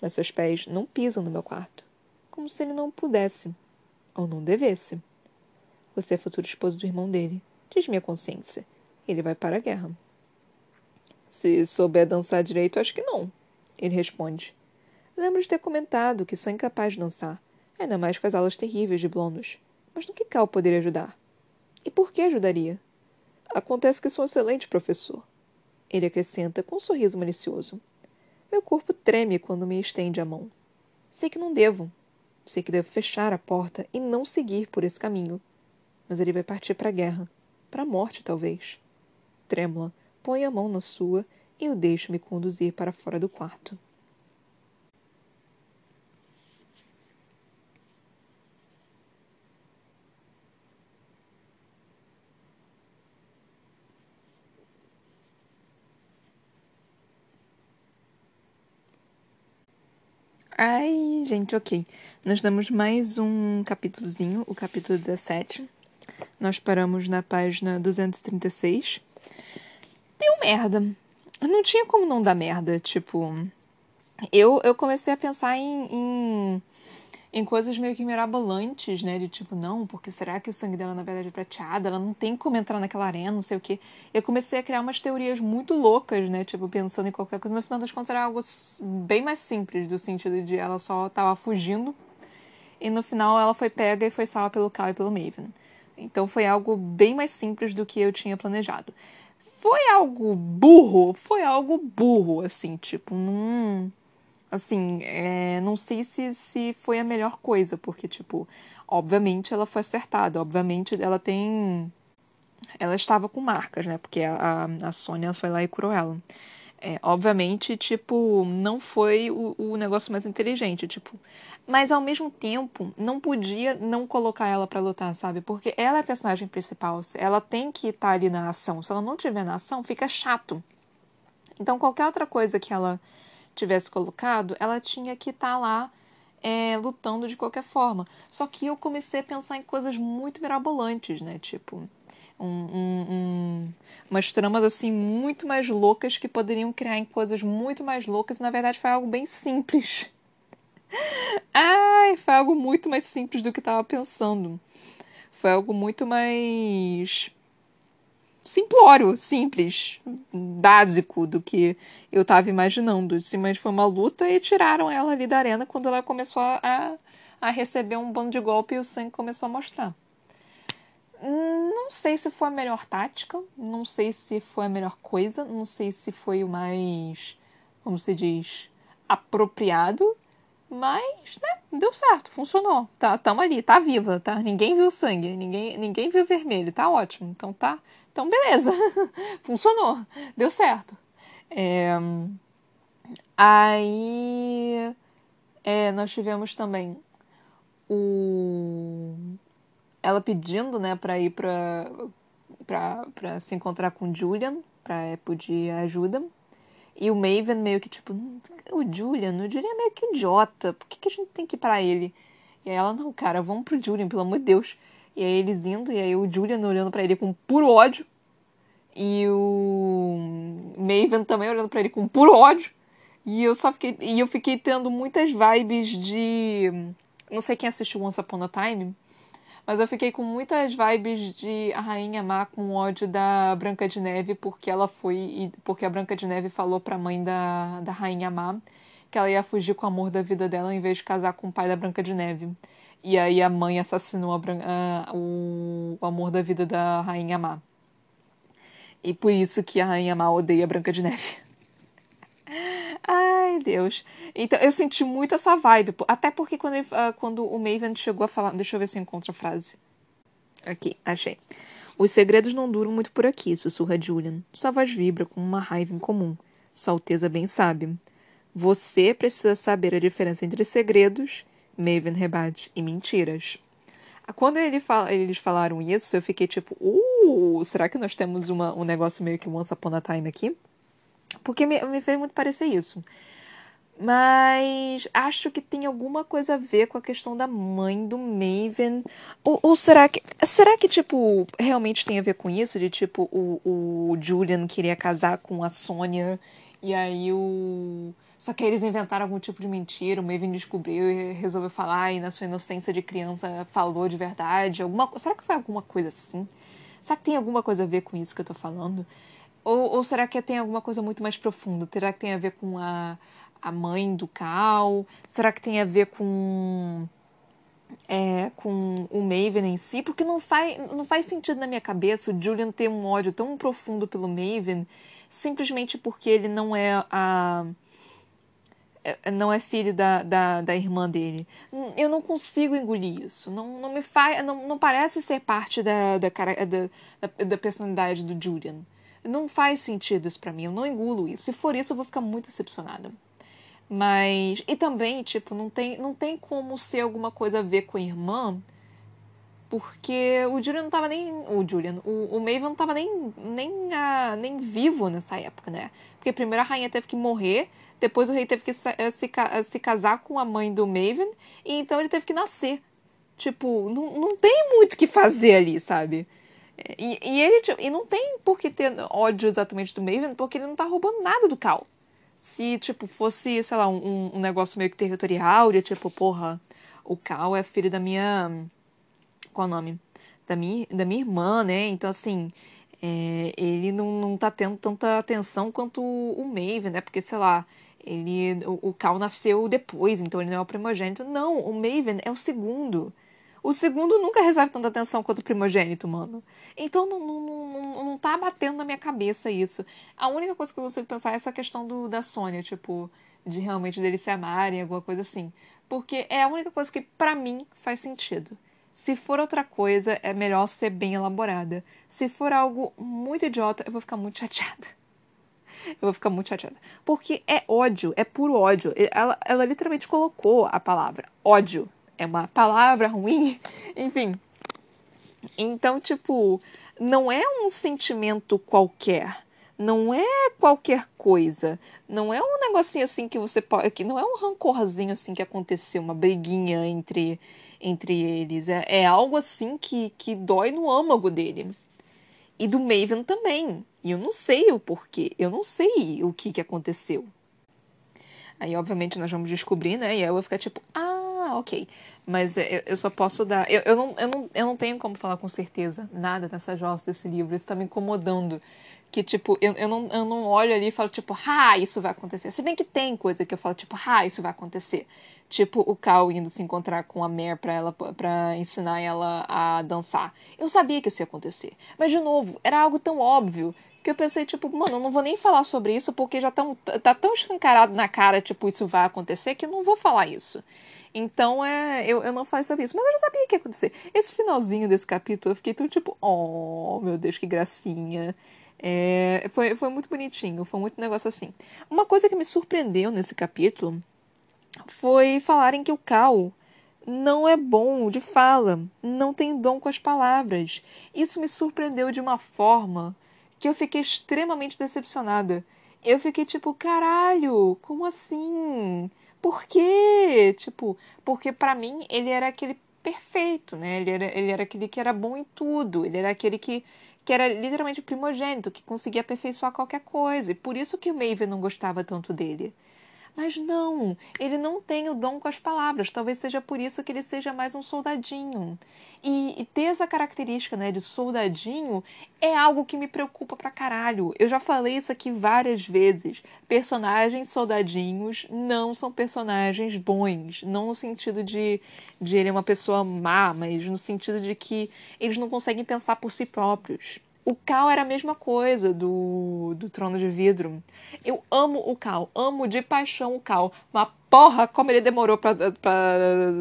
Speaker 1: mas seus pés não pisam no meu quarto, como se ele não pudesse, ou não devesse. Você é futuro esposo do irmão dele, diz minha consciência. Ele vai para a guerra. Se souber dançar direito, acho que não. Ele responde. Lembro de ter comentado que sou incapaz de dançar, ainda mais com as aulas terríveis de Blondos. Mas no que Cal poderia ajudar? E por que ajudaria? Acontece que sou um excelente professor. Ele acrescenta com um sorriso malicioso. Meu corpo treme quando me estende a mão. Sei que não devo. Sei que devo fechar a porta e não seguir por esse caminho. Mas ele vai partir para a guerra. Para a morte, talvez. Trêmula, põe a mão na sua e o deixo me conduzir para fora do quarto. Ai, gente, ok. Nós damos mais um capítulozinho, o capítulo 17. Nós paramos na página 236. Deu merda. Não tinha como não dar merda, tipo. Eu, eu comecei a pensar em, em em coisas meio que mirabolantes, né? De tipo, não, porque será que o sangue dela na verdade é prateado? Ela não tem como entrar naquela arena, não sei o quê. Eu comecei a criar umas teorias muito loucas, né? Tipo, pensando em qualquer coisa. No final das contas era algo bem mais simples, do sentido de ela só tava fugindo. E no final ela foi pega e foi salva pelo Cal e pelo Maven. Então foi algo bem mais simples do que eu tinha planejado. Foi algo burro, foi algo burro, assim, tipo, não assim, é, não sei se, se foi a melhor coisa, porque, tipo, obviamente ela foi acertada, obviamente ela tem ela estava com marcas, né? Porque a, a, Sônia foi lá e curou ela. É, obviamente, tipo, não foi o, o negócio mais inteligente, tipo. Mas ao mesmo tempo, não podia não colocar ela para lutar, sabe? Porque ela é a personagem principal. Ela tem que estar tá ali na ação. Se ela não tiver na ação, fica chato. Então, qualquer outra coisa que ela tivesse colocado, ela tinha que estar tá lá é, lutando de qualquer forma. Só que eu comecei a pensar em coisas muito mirabolantes, né? Tipo, um, um, um, umas tramas assim muito mais loucas que poderiam criar em coisas muito mais loucas e na verdade foi algo bem simples. <laughs> Ai, foi algo muito mais simples do que estava pensando. Foi algo muito mais simplório, simples, básico do que eu estava imaginando. Simplesmente foi uma luta e tiraram ela ali da arena quando ela começou a, a receber um bando de golpe e o sangue começou a mostrar. Não sei se foi a melhor tática, não sei se foi a melhor coisa, não sei se foi o mais, como se diz, apropriado, mas, né, deu certo, funcionou. Tá, tamo ali, tá viva, tá? Ninguém viu sangue, ninguém, ninguém viu vermelho, tá ótimo. Então tá, então beleza, <laughs> funcionou, deu certo. É, aí, é, nós tivemos também o ela pedindo, né, para ir para para se encontrar com Julian, para pedir ajuda. E o Maven meio que tipo, o Julian, o Julian é meio que idiota, por que, que a gente tem que ir pra ele? E aí ela, não, cara, vamos pro Julian, pelo amor de Deus. E aí eles indo, e aí o Julian olhando para ele com puro ódio. E o Maven também olhando para ele com puro ódio. E eu só fiquei. E eu fiquei tendo muitas vibes de. Não sei quem assistiu Once Upon a Time. Mas eu fiquei com muitas vibes de a Rainha Má com ódio da Branca de Neve, porque ela foi. Porque a Branca de Neve falou pra mãe da, da Rainha Má que ela ia fugir com o amor da vida dela em vez de casar com o pai da Branca de Neve. E aí a mãe assassinou a, a, o, o amor da vida da Rainha Má. E por isso que a Rainha Má odeia a Branca de Neve. <laughs> Ai, Deus. Então, eu senti muito essa vibe. Até porque quando, uh, quando o Maven chegou a falar. Deixa eu ver se eu encontro a frase. Aqui, achei. Os segredos não duram muito por aqui, sussurra Julian. Sua voz vibra com uma raiva incomum. Sua Alteza bem sabe. Você precisa saber a diferença entre segredos, Maven rebate, e mentiras. Quando ele fala, eles falaram isso, eu fiquei tipo, uh, será que nós temos uma, um negócio meio que Once Upon a Time aqui? Porque me, me fez muito parecer isso. Mas acho que tem alguma coisa a ver com a questão da mãe do Maven. Ou, ou, será que. Será que, tipo, realmente tem a ver com isso? De tipo, o, o Julian queria casar com a Sônia e aí o. Só que aí eles inventaram algum tipo de mentira, o Maven descobriu e resolveu falar, e na sua inocência de criança falou de verdade. Alguma... Será que foi alguma coisa assim? Será que tem alguma coisa a ver com isso que eu tô falando? Ou, ou será que tem alguma coisa muito mais profunda? Será que tem a ver com a, a mãe do Cal? Será que tem a ver com é, com o Maven em si? Porque não faz, não faz sentido na minha cabeça o Julian ter um ódio tão profundo pelo Maven simplesmente porque ele não é a não é filho da, da, da irmã dele. Eu não consigo engolir isso. Não, não me faz. Não, não parece ser parte da, da, da, da personalidade do Julian. Não faz sentido isso para mim, eu não engulo isso. Se for isso, eu vou ficar muito decepcionada. Mas. E também, tipo, não tem, não tem como ser alguma coisa a ver com a irmã, porque o Julian não tava nem. O Julian, o, o Maven não tava nem, nem, a, nem vivo nessa época, né? Porque primeiro a rainha teve que morrer, depois o rei teve que se, se, se casar com a mãe do Maven, e então ele teve que nascer. Tipo, não, não tem muito o que fazer ali, sabe? E, e ele tipo, e não tem por que ter ódio exatamente do Maven, porque ele não tá roubando nada do Cal. Se, tipo, fosse, sei lá, um, um negócio meio que territorial, de tipo, porra, o Cal é filho da minha. Qual é o nome? Da minha, da minha irmã, né? Então, assim, é, ele não, não tá tendo tanta atenção quanto o Maven, né? Porque, sei lá, ele, o, o Cal nasceu depois, então ele não é o primogênito. Não, o Maven é o segundo. O segundo nunca recebe tanta atenção quanto o primogênito, mano. Então não, não, não, não tá batendo na minha cabeça isso. A única coisa que eu consigo pensar é essa questão do, da Sônia, tipo, de realmente deles se amarem, alguma coisa assim. Porque é a única coisa que, para mim, faz sentido. Se for outra coisa, é melhor ser bem elaborada. Se for algo muito idiota, eu vou ficar muito <laughs> chateada. Eu vou ficar muito chateada. Porque é ódio, é puro ódio. Ela, ela literalmente colocou a palavra ódio. É uma palavra ruim. <laughs> Enfim. Então, tipo, não é um sentimento qualquer. Não é qualquer coisa. Não é um negocinho assim que você pode. Que não é um rancorzinho assim que aconteceu, uma briguinha entre, entre eles. É, é algo assim que, que dói no âmago dele. E do Maven também. E eu não sei o porquê. Eu não sei o que, que aconteceu. Aí, obviamente, nós vamos descobrir, né? E aí eu vou ficar tipo, ah, ok. Mas eu, eu só posso dar. Eu, eu, não, eu, não, eu não tenho como falar com certeza nada nessa jossa desse livro. Isso tá me incomodando. Que, tipo, eu, eu, não, eu não olho ali e falo, tipo, ah, isso vai acontecer. Se bem que tem coisa que eu falo, tipo, ah, isso vai acontecer. Tipo, o Cal indo se encontrar com a Mer pra, ela, pra ensinar ela a dançar. Eu sabia que isso ia acontecer. Mas, de novo, era algo tão óbvio que eu pensei, tipo, mano, eu não vou nem falar sobre isso porque já tão, tá tão escancarado na cara, tipo, isso vai acontecer, que eu não vou falar isso. Então, é, eu, eu não faço sobre isso. Mas eu já sabia que ia acontecer. Esse finalzinho desse capítulo, eu fiquei tão tipo, oh, meu Deus, que gracinha. É, foi, foi muito bonitinho, foi muito negócio assim. Uma coisa que me surpreendeu nesse capítulo foi falarem que o Cal não é bom de fala, não tem dom com as palavras. Isso me surpreendeu de uma forma que eu fiquei extremamente decepcionada. Eu fiquei tipo, caralho, como assim? Por quê? Tipo, porque para mim ele era aquele perfeito, né? Ele era, ele era aquele que era bom em tudo, ele era aquele que, que era literalmente primogênito, que conseguia aperfeiçoar qualquer coisa. E por isso que o Maven não gostava tanto dele. Mas não, ele não tem o dom com as palavras. Talvez seja por isso que ele seja mais um soldadinho. E, e, ter essa característica, né, de soldadinho é algo que me preocupa pra caralho. Eu já falei isso aqui várias vezes. Personagens soldadinhos não são personagens bons. Não no sentido de, de ele é uma pessoa má, mas no sentido de que eles não conseguem pensar por si próprios. O Cal era a mesma coisa do, do Trono de Vidro. Eu amo o Cal, amo de paixão o Cal. Mas porra, como ele demorou pra, pra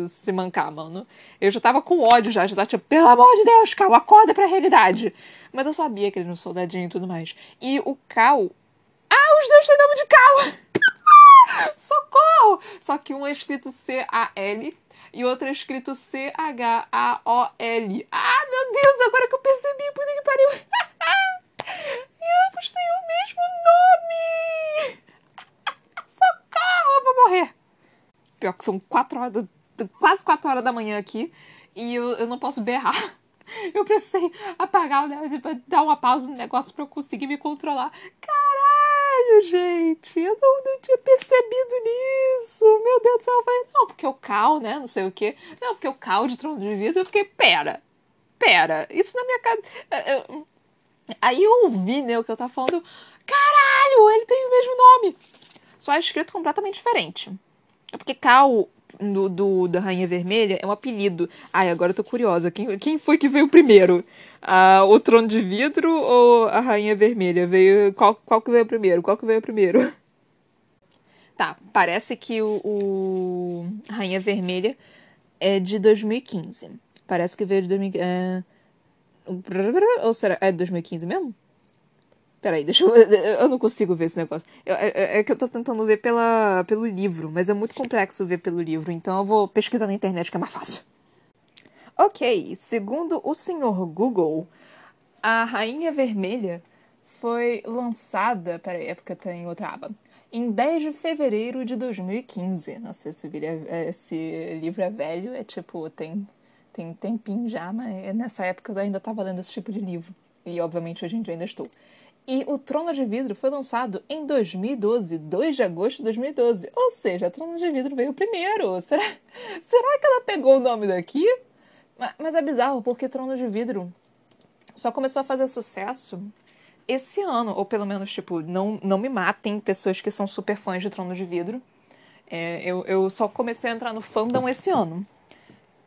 Speaker 1: se mancar, mano. Eu já tava com ódio já, já tava tipo, pelo amor de Deus, Cal, acorda pra realidade. Mas eu sabia que ele era um soldadinho e tudo mais. E o Cal. Ah, os dois têm nome de Cal! <laughs> Socorro! Só que um é escrito C-A-L e outro é escrito C-H-A-O-L. Ah, meu Deus, agora que eu percebi, puta que pariu. e ambos têm o mesmo nome. Socorro, eu vou morrer. Pior que são quatro horas, quase quatro horas da manhã aqui e eu, eu não posso berrar. Eu precisei apagar o negócio, dar uma pausa no negócio pra eu conseguir me controlar. Gente! Eu não, não tinha percebido nisso! Meu Deus do céu! Eu falei, não, porque o Cal, né? Não sei o quê. Não, porque o Cal de Trono de Vida. Eu fiquei, pera, pera, isso na minha casa. Aí eu ouvi, né, o que eu tava falando. Caralho, ele tem o mesmo nome! Só é escrito completamente diferente. É porque Cal do, do, da Rainha Vermelha é um apelido. Ai, agora eu tô curiosa. Quem, quem foi que veio primeiro? Ah, o Trono de Vidro ou a Rainha Vermelha? Veio, qual, qual que veio primeiro? Qual que veio primeiro? <laughs> Tá, parece que o, o Rainha Vermelha é de 2015. Parece que veio de 2015. É... <laughs> Ou será? É 2015 mesmo? Peraí, deixa eu. Eu não consigo ver esse negócio. Eu, é, é, é, que eu tô tentando ver pela, pelo livro, mas é muito complexo ver pelo livro, então eu vou pesquisar na internet que é mais fácil. Ok, segundo o senhor Google, a Rainha Vermelha foi lançada. Peraí, é porque tem outra aba. Em 10 de fevereiro de 2015. Nossa, esse, é, esse livro é velho, é tipo, tem, tem tempinho já, mas nessa época eu ainda tava lendo esse tipo de livro. E obviamente hoje em dia ainda estou. E o Trono de Vidro foi lançado em 2012, 2 de agosto de 2012. Ou seja, Trono de Vidro veio primeiro. Será, <laughs> será que ela pegou o nome daqui? Mas, é bizarro, porque Trono de Vidro só começou a fazer sucesso esse ano. Ou pelo menos, tipo, não, não me matem pessoas que são super fãs de Trono de Vidro. É, eu, eu só comecei a entrar no fandom esse ano.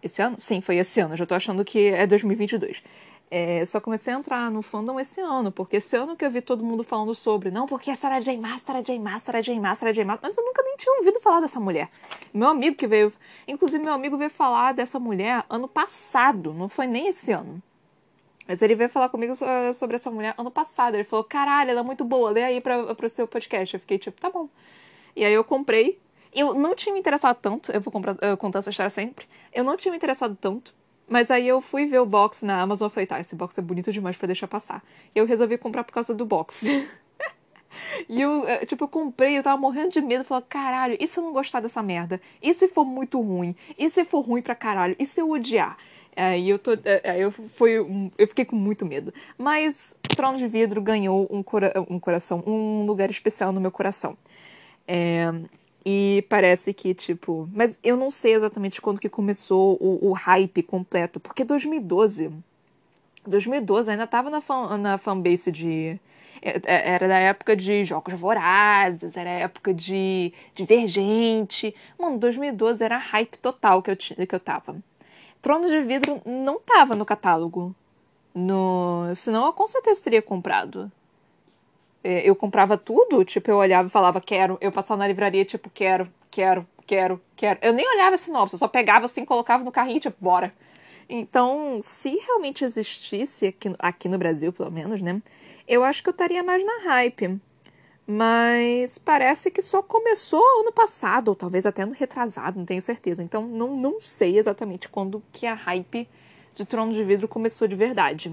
Speaker 1: Esse ano? Sim, foi esse ano. Já tô achando que é 2022. É, só comecei a entrar no fandom esse ano, porque esse ano que eu vi todo mundo falando sobre, não, porque é Sarah J. Maas, Sarah J. Maas, Sarah J. Maas, Sarah J. Maas, mas eu nunca nem tinha ouvido falar dessa mulher. Meu amigo que veio, inclusive meu amigo veio falar dessa mulher ano passado, não foi nem esse ano. Mas ele veio falar comigo sobre essa mulher ano passado. Ele falou: caralho, ela é muito boa, lê aí pra, pro seu podcast. Eu fiquei tipo: tá bom. E aí eu comprei. Eu não tinha me interessado tanto, eu vou comprar, eu contar essa história sempre. Eu não tinha me interessado tanto, mas aí eu fui ver o box na Amazon e falei: tá, esse box é bonito demais para deixar passar. E eu resolvi comprar por causa do box. <laughs> E eu, eh, tipo, eu comprei, eu tava morrendo de medo. Falei, caralho, e se eu não gostar dessa merda? E se for muito ruim? E se for ruim pra caralho? E se eu odiar? Aí eu tô. Aí eu, foi, eu fiquei com muito medo. Mas Trono de Vidro ganhou um, cora um coração, um lugar especial no meu coração. É, e parece que, tipo. Mas eu não sei exatamente quando que começou o, o hype completo. Porque 2012. 2012 ainda tava na, fan, na fanbase de. É, é, era da época de Jogos Vorazes, era época de Divergente. Mano, 2012 era hype total que eu, que eu tava. Tronos de Vidro não tava no catálogo. No... Senão eu com certeza teria comprado. É, eu comprava tudo, tipo, eu olhava e falava, quero. Eu passava na livraria, tipo, quero, quero, quero, quero. Eu nem olhava a sinopse, eu só pegava assim, colocava no carrinho, tipo, bora. Então, se realmente existisse aqui, aqui no Brasil, pelo menos, né? Eu acho que eu estaria mais na hype mas parece que só começou ano passado, ou talvez até no retrasado, não tenho certeza. Então não, não sei exatamente quando que a hype de Trono de Vidro começou de verdade.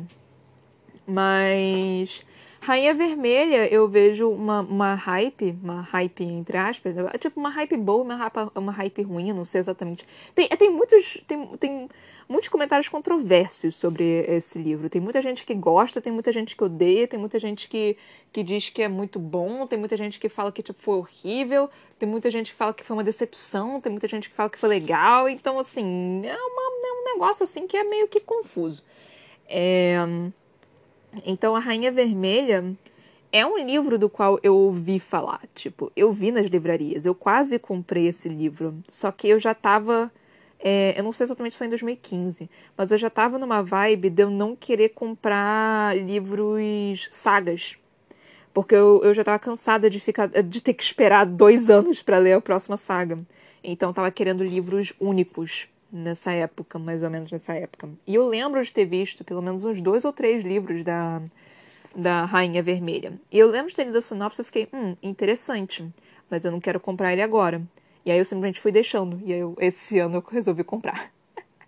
Speaker 1: Mas Rainha Vermelha eu vejo uma, uma hype, uma hype entre aspas, tipo uma hype boa, uma hype, uma hype ruim, não sei exatamente. Tem, tem muitos. Tem, tem muitos comentários controversos sobre esse livro. Tem muita gente que gosta, tem muita gente que odeia, tem muita gente que, que diz que é muito bom, tem muita gente que fala que tipo, foi horrível, tem muita gente que fala que foi uma decepção, tem muita gente que fala que foi legal. Então, assim, é, uma, é um negócio assim que é meio que confuso. É... Então, A Rainha Vermelha é um livro do qual eu ouvi falar. Tipo, eu vi nas livrarias, eu quase comprei esse livro, só que eu já tava é, eu não sei exatamente se foi em 2015, mas eu já tava numa vibe de eu não querer comprar livros sagas. Porque eu, eu já tava cansada de, ficar, de ter que esperar dois anos para ler a próxima saga. Então tava querendo livros únicos nessa época, mais ou menos nessa época. E eu lembro de ter visto pelo menos uns dois ou três livros da, da Rainha Vermelha. E eu lembro de ter lido a sinopse e fiquei, hum, interessante, mas eu não quero comprar ele agora. E aí eu simplesmente fui deixando. E aí eu, esse ano eu resolvi comprar.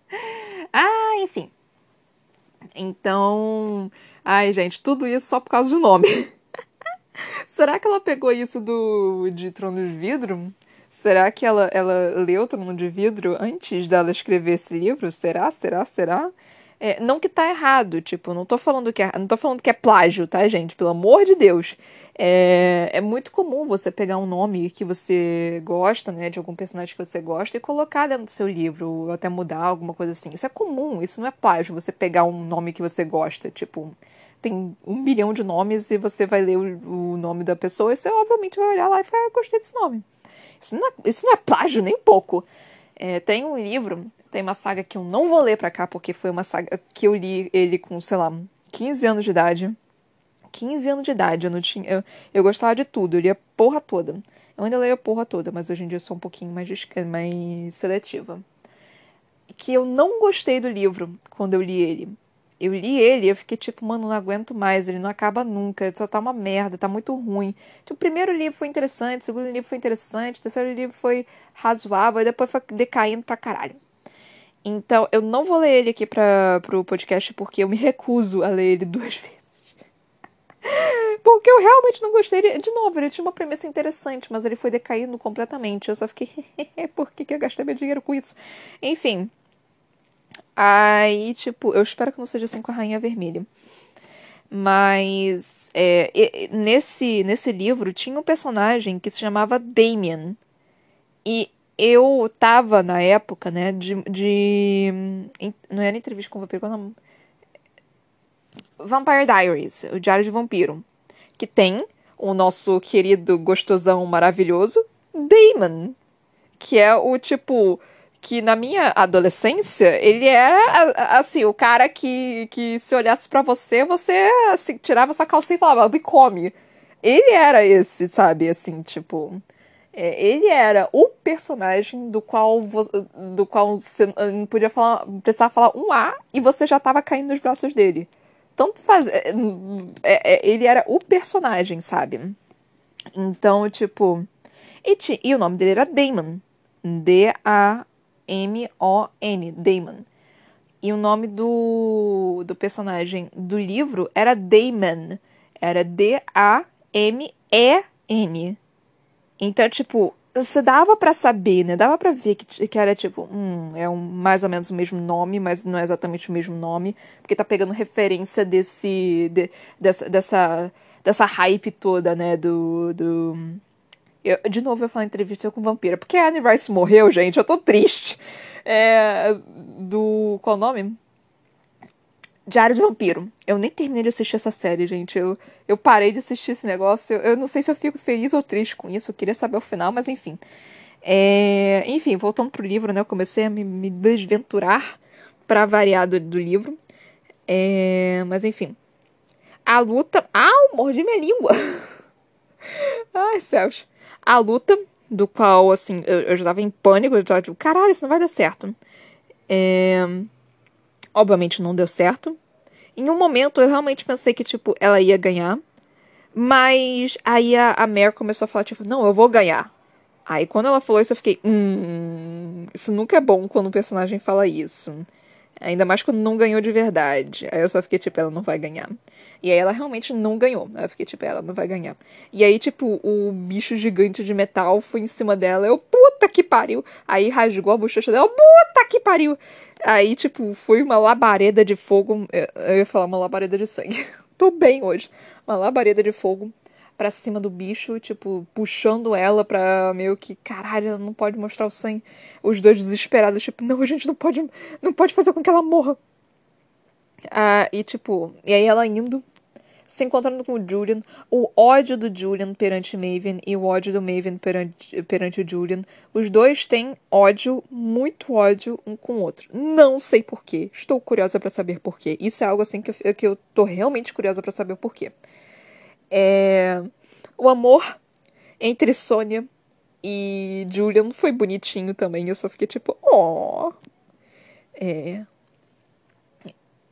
Speaker 1: <laughs> ah, enfim. Então. Ai, gente, tudo isso só por causa do nome. <laughs> Será que ela pegou isso do de Trono de Vidro? Será que ela, ela leu Trono de Vidro antes dela escrever esse livro? Será? Será? Será? É, não que tá errado, tipo, não tô falando que é, não tô falando que é plágio, tá, gente? Pelo amor de Deus. É, é muito comum você pegar um nome que você gosta, né, de algum personagem que você gosta e colocar dentro do seu livro, ou até mudar alguma coisa assim. Isso é comum, isso não é plágio, você pegar um nome que você gosta, tipo, tem um bilhão de nomes e você vai ler o, o nome da pessoa e você obviamente vai olhar lá e falar, ah, gostei desse nome. Isso não é, isso não é plágio nem pouco. É, tem um livro, tem uma saga que eu não vou ler pra cá, porque foi uma saga que eu li ele com, sei lá, 15 anos de idade. 15 anos de idade, eu não tinha. Eu, eu gostava de tudo, eu lia porra toda. Eu ainda leio a porra toda, mas hoje em dia eu sou um pouquinho mais, mais seletiva. Que eu não gostei do livro quando eu li ele. Eu li ele e eu fiquei tipo, mano, não aguento mais, ele não acaba nunca, só tá uma merda, tá muito ruim. Tipo, o primeiro livro foi interessante, o segundo livro foi interessante, o terceiro livro foi razoável, e depois foi decaindo pra caralho. Então, eu não vou ler ele aqui pra, pro podcast porque eu me recuso a ler ele <laughs> duas vezes. Porque eu realmente não gostei. De novo, ele tinha uma premissa interessante, mas ele foi decaindo completamente. Eu só fiquei, <laughs> por que, que eu gastei meu dinheiro com isso? Enfim. Aí, tipo, eu espero que não seja assim com a Rainha Vermelha. Mas é, nesse, nesse livro tinha um personagem que se chamava Damien. E eu tava na época, né, de. de não era entrevista com o vampiro, qual é o nome? Vampire Diaries, o Diário de Vampiro, que tem o nosso querido gostosão maravilhoso Damon, que é o tipo que na minha adolescência, ele era, assim, o cara que, que se olhasse para você, você assim, tirava sua calcinha e falava, me come. Ele era esse, sabe, assim, tipo... É, ele era o personagem do qual, do qual você não podia falar, precisava falar um A e você já tava caindo nos braços dele. Tanto faz... É, é, é, ele era o personagem, sabe? Então, tipo... E, e o nome dele era Damon. D-A... M-O-N, Damon. E o nome do, do personagem do livro era Damon. Era D-A-M-E-N. Então, tipo, você dava para saber, né? Dava para ver que, que era tipo, hum, é um, mais ou menos o mesmo nome, mas não é exatamente o mesmo nome, porque tá pegando referência desse de, dessa, dessa dessa hype toda, né, do, do eu, de novo eu falo entrevista com vampira. Porque a Anne Rice morreu, gente. Eu tô triste. É, do. Qual o nome? Diário de Vampiro. Eu nem terminei de assistir essa série, gente. Eu, eu parei de assistir esse negócio. Eu, eu não sei se eu fico feliz ou triste com isso. Eu queria saber o final, mas enfim. É, enfim, voltando pro livro, né? Eu comecei a me, me desventurar para variar do, do livro. É, mas enfim. A luta. Ah, eu mordi minha língua! <laughs> Ai, céus a luta, do qual, assim, eu, eu já tava em pânico, eu tava tipo, caralho, isso não vai dar certo. É... Obviamente não deu certo. Em um momento eu realmente pensei que, tipo, ela ia ganhar. Mas aí a, a Mare começou a falar, tipo, não, eu vou ganhar. Aí quando ela falou isso, eu fiquei, hum, isso nunca é bom quando um personagem fala isso. Ainda mais quando não ganhou de verdade. Aí eu só fiquei tipo, ela não vai ganhar. E aí ela realmente não ganhou. Aí eu fiquei tipo, ela não vai ganhar. E aí, tipo, o bicho gigante de metal foi em cima dela. Eu, puta que pariu. Aí rasgou a bochecha dela. Puta que pariu. Aí, tipo, foi uma labareda de fogo. Eu ia falar uma labareda de sangue. <laughs> Tô bem hoje. Uma labareda de fogo pra cima do bicho, tipo, puxando ela pra meio que, caralho, ela não pode mostrar o sangue. Os dois desesperados, tipo, não, a gente não pode, não pode fazer com que ela morra. Ah, e tipo, e aí ela indo, se encontrando com o Julian, o ódio do Julian perante Maven e o ódio do Maven perante, perante o Julian. Os dois têm ódio, muito ódio um com o outro. Não sei porquê. Estou curiosa para saber porquê. Isso é algo assim que eu, que eu tô realmente curiosa para saber porquê. É... O amor entre Sônia e Julian foi bonitinho também. Eu só fiquei tipo, oh. É.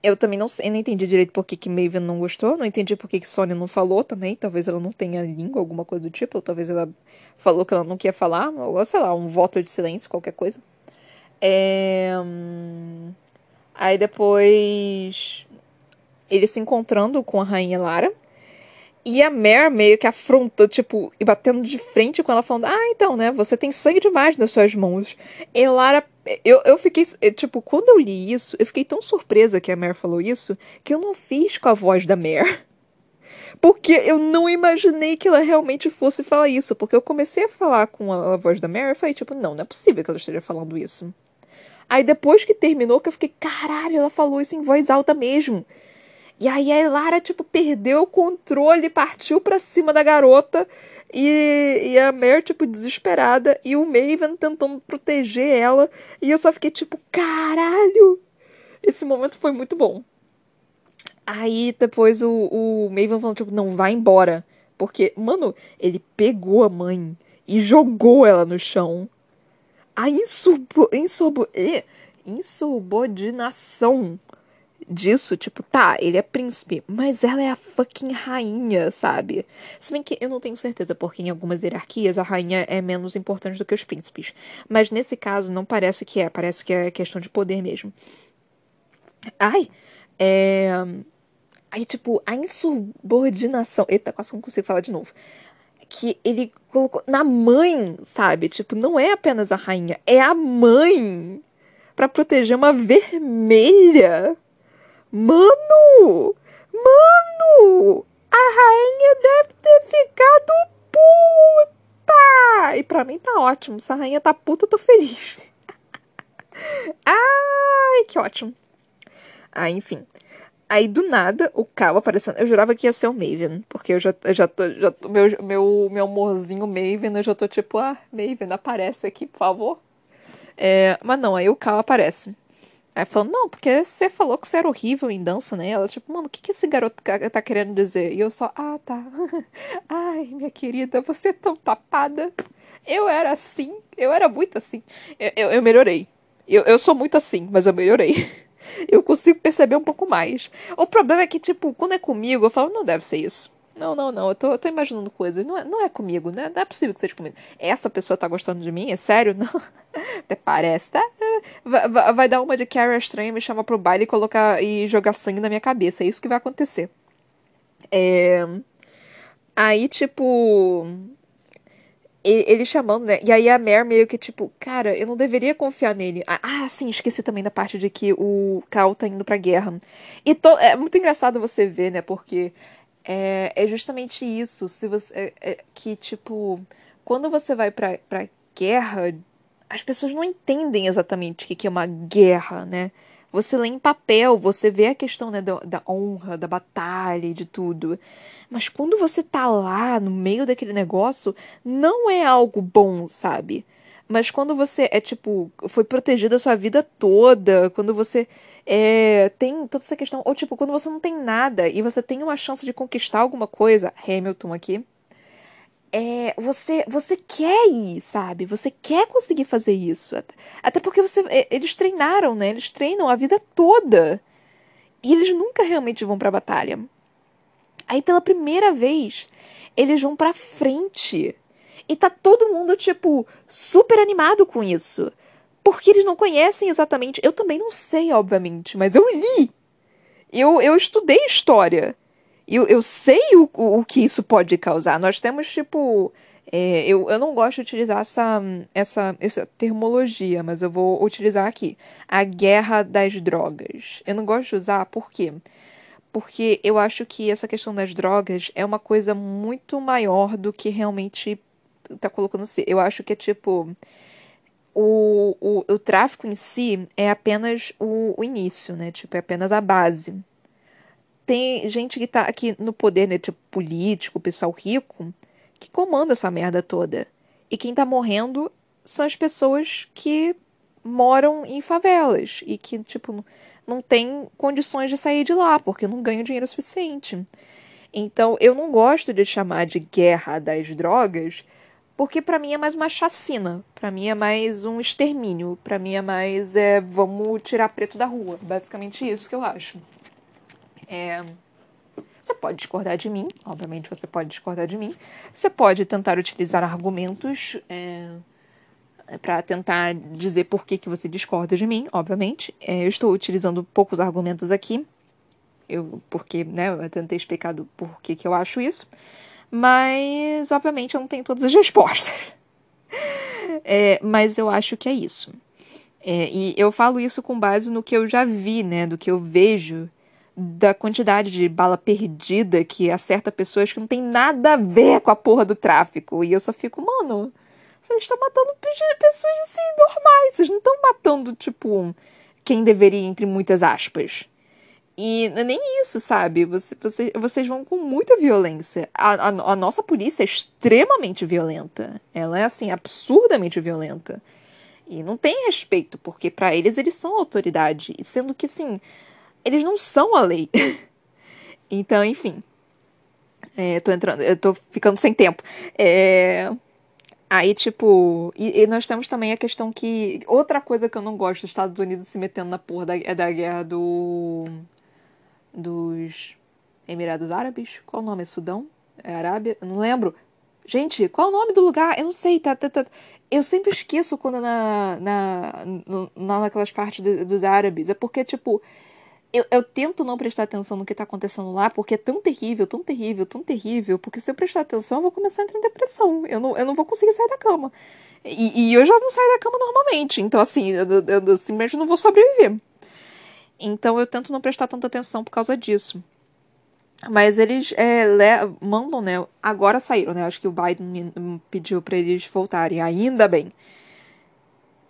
Speaker 1: Eu também não sei, não entendi direito por que, que Maven não gostou, não entendi por que, que Sônia não falou também. Talvez ela não tenha língua, alguma coisa do tipo, ou talvez ela falou que ela não queria falar, ou sei lá, um voto de silêncio, qualquer coisa. É... Aí depois ele se encontrando com a rainha Lara. E a Mare meio que afronta, tipo, e batendo de frente com ela, falando: Ah, então, né? Você tem sangue demais nas suas mãos. E Lara. Eu, eu fiquei. Tipo, quando eu li isso, eu fiquei tão surpresa que a Mare falou isso, que eu não fiz com a voz da Mare. Porque eu não imaginei que ela realmente fosse falar isso. Porque eu comecei a falar com a, a voz da Mare e falei, tipo, não, não é possível que ela esteja falando isso. Aí depois que terminou, que eu fiquei, caralho, ela falou isso em voz alta mesmo. E aí a Elara, tipo, perdeu o controle, partiu pra cima da garota. E, e a Mare, tipo, desesperada. E o Maven tentando proteger ela. E eu só fiquei, tipo, caralho! Esse momento foi muito bom. Aí depois o, o Maven falou, tipo, não, vai embora. Porque, mano, ele pegou a mãe e jogou ela no chão. A insubo, insubo, insubordinação disso, tipo, tá, ele é príncipe, mas ela é a fucking rainha, sabe? Se bem que eu não tenho certeza, porque em algumas hierarquias a rainha é menos importante do que os príncipes. Mas nesse caso não parece que é, parece que é questão de poder mesmo. Ai, é. Aí, tipo, a insubordinação. Eita, quase não consigo falar de novo. Que ele colocou na mãe, sabe? Tipo, não é apenas a rainha, é a mãe para proteger uma vermelha. Mano! Mano! A rainha deve ter ficado puta! E pra mim tá ótimo. Se a rainha tá puta, eu tô feliz. <laughs> Ai, que ótimo. Ah, enfim. Aí do nada, o Cal aparecendo. Eu jurava que ia ser o Maven, porque eu já, eu já tô. Já tô meu, meu, meu amorzinho Maven, eu já tô tipo, ah, Maven, aparece aqui, por favor. É, mas não, aí o Cal aparece. Aí falando, não, porque você falou que você era horrível em dança, né? Ela, tipo, mano, o que, que esse garoto tá querendo dizer? E eu só, ah, tá. <laughs> Ai, minha querida, você é tão tapada. Eu era assim, eu era muito assim. Eu, eu, eu melhorei. Eu, eu sou muito assim, mas eu melhorei. <laughs> Eu consigo perceber um pouco mais. O problema é que, tipo, quando é comigo, eu falo, não deve ser isso. Não, não, não. Eu tô, eu tô imaginando coisas. Não é, não é comigo, né? Não é possível que seja comigo. Essa pessoa tá gostando de mim? É sério? <laughs> Não. Até parece, tá? Vai, vai, dar uma de Carrie estranha, me chamar pro baile e colocar e jogar sangue na minha cabeça. É isso que vai acontecer. É. Aí, tipo. Ele chamando, né? E aí a Mare meio que tipo, cara, eu não deveria confiar nele. Ah, ah, sim, esqueci também da parte de que o Cal tá indo pra guerra. E to... é muito engraçado você ver, né? Porque é, é justamente isso. Se você, é, é, que, tipo, quando você vai pra, pra guerra, as pessoas não entendem exatamente o que, que é uma guerra, né? Você lê em papel, você vê a questão né, da, da honra, da batalha e de tudo. Mas quando você tá lá no meio daquele negócio, não é algo bom, sabe? Mas quando você é tipo, foi protegido a sua vida toda, quando você é, tem toda essa questão. Ou, tipo, quando você não tem nada e você tem uma chance de conquistar alguma coisa, Hamilton aqui, é, você, você quer ir, sabe? Você quer conseguir fazer isso. Até porque você, eles treinaram, né? Eles treinam a vida toda. E eles nunca realmente vão pra batalha. Aí, pela primeira vez, eles vão pra frente. E tá todo mundo, tipo, super animado com isso. Porque eles não conhecem exatamente. Eu também não sei, obviamente, mas eu li. Eu, eu estudei história. Eu, eu sei o, o, que isso pode causar. Nós temos, tipo. É, eu, eu não gosto de utilizar essa, essa, essa termologia, mas eu vou utilizar aqui. A guerra das drogas. Eu não gosto de usar, por quê? Porque eu acho que essa questão das drogas é uma coisa muito maior do que realmente tá colocando. Eu acho que é tipo o, o, o tráfico em si é apenas o, o início, né? Tipo, é apenas a base. Tem gente que tá aqui no poder, né? Tipo, político, pessoal rico, que comanda essa merda toda. E quem tá morrendo são as pessoas que moram em favelas e que, tipo, não tem condições de sair de lá, porque não ganham dinheiro suficiente. Então, eu não gosto de chamar de guerra das drogas, porque para mim é mais uma chacina, para mim é mais um extermínio, para mim é mais é, vamos tirar preto da rua, basicamente isso que eu acho. É... Você pode discordar de mim, obviamente você pode discordar de mim. Você pode tentar utilizar argumentos é, para tentar dizer por que, que você discorda de mim, obviamente. É, eu estou utilizando poucos argumentos aqui, eu, porque né, eu tentei explicar do por que, que eu acho isso. Mas, obviamente, eu não tenho todas as respostas. <laughs> É, mas eu acho que é isso. É, e eu falo isso com base no que eu já vi, né? Do que eu vejo da quantidade de bala perdida que acerta pessoas que não tem nada a ver com a porra do tráfico. E eu só fico, mano, vocês estão matando pessoas assim, normais. Vocês não estão matando, tipo, quem deveria, entre muitas aspas. E nem isso, sabe? Você, você, vocês vão com muita violência. A, a, a, nossa polícia é extremamente violenta. Ela é, assim, absurdamente violenta. E não tem respeito, porque para eles eles são autoridade. Sendo que, assim, eles não são a lei. <laughs> então, enfim. É, tô entrando, eu tô ficando sem tempo. É. Aí, tipo, e, e, nós temos também a questão que. Outra coisa que eu não gosto, os Estados Unidos se metendo na porra da, é da guerra do dos Emirados Árabes. Qual o nome? É Sudão? É Arábia? Eu não lembro. Gente, qual o nome do lugar? Eu não sei. Tá, tá, tá. Eu sempre esqueço quando na, na, na naquelas partes do, dos árabes. É porque, tipo, eu, eu tento não prestar atenção no que tá acontecendo lá, porque é tão terrível, tão terrível, tão terrível. Porque se eu prestar atenção, eu vou começar a entrar em depressão. Eu não, eu não vou conseguir sair da cama. E, e eu já não saio da cama normalmente. Então, assim, eu, eu, eu simplesmente não vou sobreviver. Então eu tento não prestar tanta atenção por causa disso. Mas eles é, mandam, né? Agora saíram, né? Acho que o Biden pediu para eles voltarem, ainda bem.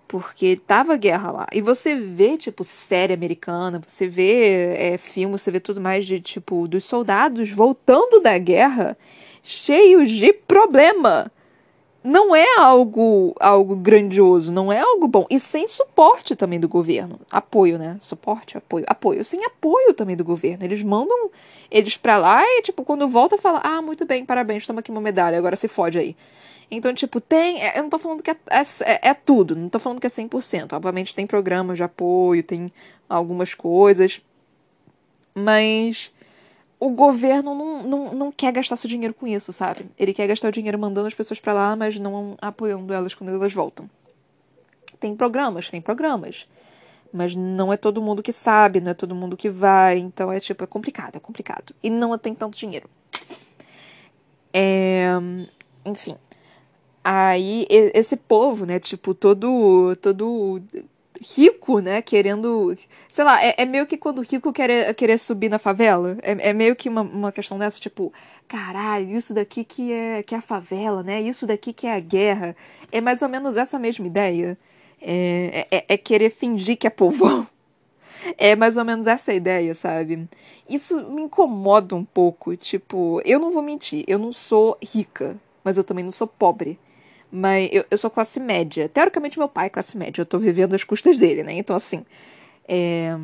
Speaker 1: Porque tava guerra lá. E você vê, tipo, série americana, você vê é, filme, você vê tudo mais de, tipo, dos soldados voltando da guerra cheios de problema. Não é algo algo grandioso, não é algo bom. E sem suporte também do governo. Apoio, né? Suporte, apoio. Apoio. Sem apoio também do governo. Eles mandam eles pra lá e, tipo, quando volta, fala: Ah, muito bem, parabéns, toma aqui uma medalha, agora se fode aí. Então, tipo, tem. É, eu não tô falando que é, é, é tudo, não tô falando que é 100%. Obviamente tem programas de apoio, tem algumas coisas. Mas o governo não, não, não quer gastar seu dinheiro com isso, sabe? Ele quer gastar o dinheiro mandando as pessoas para lá, mas não apoiando elas quando elas voltam. Tem programas, tem programas. Mas não é todo mundo que sabe, não é todo mundo que vai. Então é tipo, é complicado, é complicado. E não tem tanto dinheiro. É... Enfim. Aí, esse povo, né, tipo, todo, todo rico, né, querendo. Sei lá, é, é meio que quando o rico quer querer subir na favela. É, é meio que uma, uma questão dessa, tipo, caralho, isso daqui que é, que é a favela, né? Isso daqui que é a guerra. É mais ou menos essa mesma ideia. É, é, é querer fingir que é povão. <laughs> É mais ou menos essa ideia, sabe? Isso me incomoda um pouco. Tipo, eu não vou mentir, eu não sou rica, mas eu também não sou pobre. Mas eu, eu sou classe média. Teoricamente, meu pai é classe média. Eu tô vivendo às custas dele, né? Então, assim. É...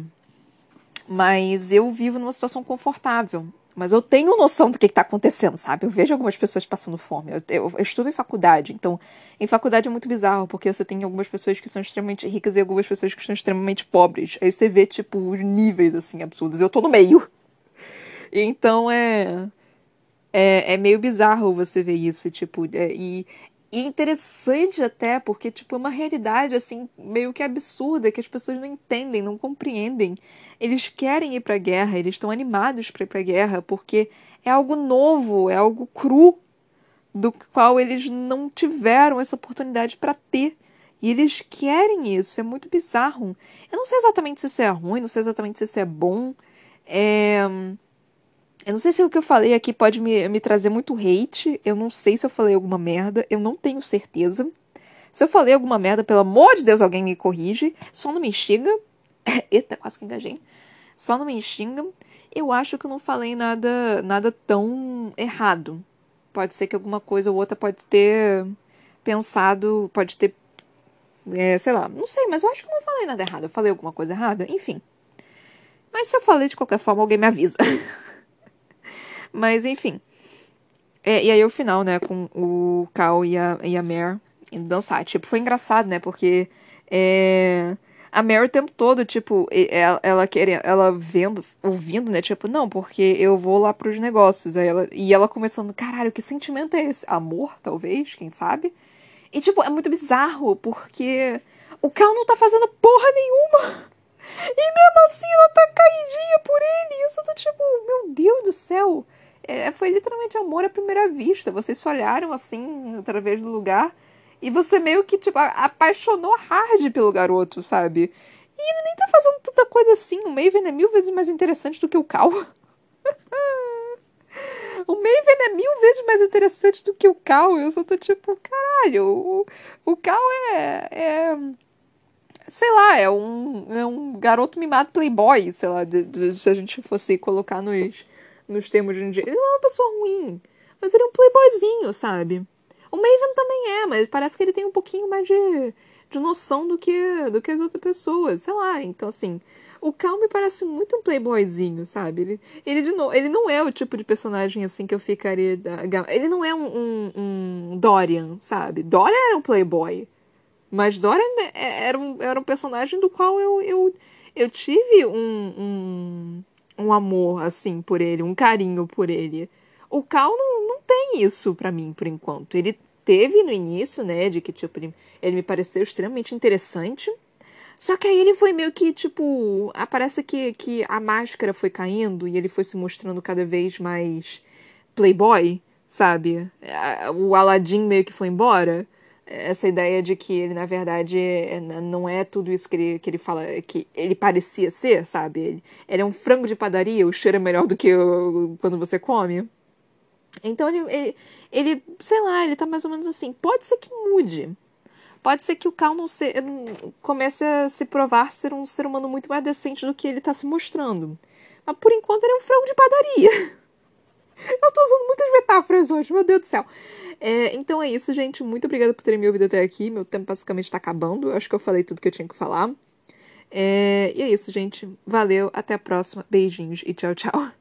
Speaker 1: Mas eu vivo numa situação confortável. Mas eu tenho noção do que está acontecendo, sabe? Eu vejo algumas pessoas passando fome. Eu, eu, eu, estudo em faculdade, então em faculdade é muito bizarro, porque você tem algumas pessoas que são extremamente ricas e algumas pessoas que são extremamente pobres. Aí você vê, tipo, os níveis, assim, absurdos. Eu tô no meio. Então é. É, é meio bizarro você ver isso, tipo, é, e e interessante até, porque, tipo, é uma realidade, assim, meio que absurda, que as pessoas não entendem, não compreendem. Eles querem ir pra guerra, eles estão animados para ir pra guerra, porque é algo novo, é algo cru, do qual eles não tiveram essa oportunidade para ter. E eles querem isso, é muito bizarro. Eu não sei exatamente se isso é ruim, não sei exatamente se isso é bom. É eu não sei se o que eu falei aqui pode me, me trazer muito hate. Eu não sei se eu falei alguma merda. Eu não tenho certeza. Se eu falei alguma merda, pelo amor de Deus, alguém me corrige. Só não me xinga. <laughs> Eita, quase que engajei. Só não me xinga. Eu acho que eu não falei nada, nada tão errado. Pode ser que alguma coisa ou outra pode ter pensado, pode ter. É, sei lá, não sei, mas eu acho que eu não falei nada errado. Eu falei alguma coisa errada? Enfim. Mas se eu falei de qualquer forma, alguém me avisa. <laughs> Mas enfim. É, e aí o final, né, com o Cal e a, e a Mare indo dançar. Tipo, foi engraçado, né? Porque é, a Mare o tempo todo, tipo, ela, ela querendo, ela vendo, ouvindo, né? Tipo, não, porque eu vou lá pros negócios. Aí ela, e ela começando, caralho, que sentimento é esse? Amor, talvez, quem sabe? E, tipo, é muito bizarro, porque o Cal não tá fazendo porra nenhuma. E mesmo assim ela tá caidinha por ele. E eu só tô tipo, meu Deus do céu. É, foi literalmente amor à primeira vista. Vocês se olharam assim, através do lugar, e você meio que, tipo, apaixonou hard pelo garoto, sabe? E ele nem tá fazendo tanta coisa assim. O Maven é mil vezes mais interessante do que o Cal. <laughs> o Maven é mil vezes mais interessante do que o Cal. Eu só tô tipo, caralho, o, o Cal é, é. Sei lá, é um, é um garoto mimado playboy, sei lá, de, de, se a gente fosse colocar nos nos termos de um dia. Ele não é uma pessoa ruim, mas ele é um playboyzinho, sabe? O Maven também é, mas parece que ele tem um pouquinho mais de, de noção do que, do que as outras pessoas, sei lá. Então, assim, o Cal me parece muito um playboyzinho, sabe? Ele, ele, de novo, ele não é o tipo de personagem assim que eu ficaria. Ele não é um, um, um Dorian, sabe? Dorian era um playboy. Mas Dorian é, era um, era um personagem do qual eu, eu, eu tive um, um um amor, assim, por ele, um carinho por ele. O Cal não, não tem isso para mim, por enquanto. Ele teve no início, né, de que, tipo, ele, me pareceu extremamente interessante. Só que aí ele foi meio que, tipo, parece que, que a máscara foi caindo e ele foi se mostrando cada vez mais playboy, sabe? O Aladdin meio que foi embora essa ideia de que ele, na verdade, é, não é tudo isso que ele, que ele fala, que ele parecia ser, sabe? Ele, ele é um frango de padaria, o cheiro é melhor do que o, quando você come. Então ele, ele, ele, sei lá, ele tá mais ou menos assim. Pode ser que mude. Pode ser que o Cal não se, comece a se provar ser um ser humano muito mais decente do que ele tá se mostrando. Mas por enquanto ele é um frango de padaria. <laughs> Eu tô usando muitas metáforas hoje, meu Deus do céu. É, então é isso, gente. Muito obrigada por terem me ouvido até aqui. Meu tempo basicamente tá acabando. Acho que eu falei tudo que eu tinha que falar. É, e é isso, gente. Valeu, até a próxima. Beijinhos e tchau, tchau.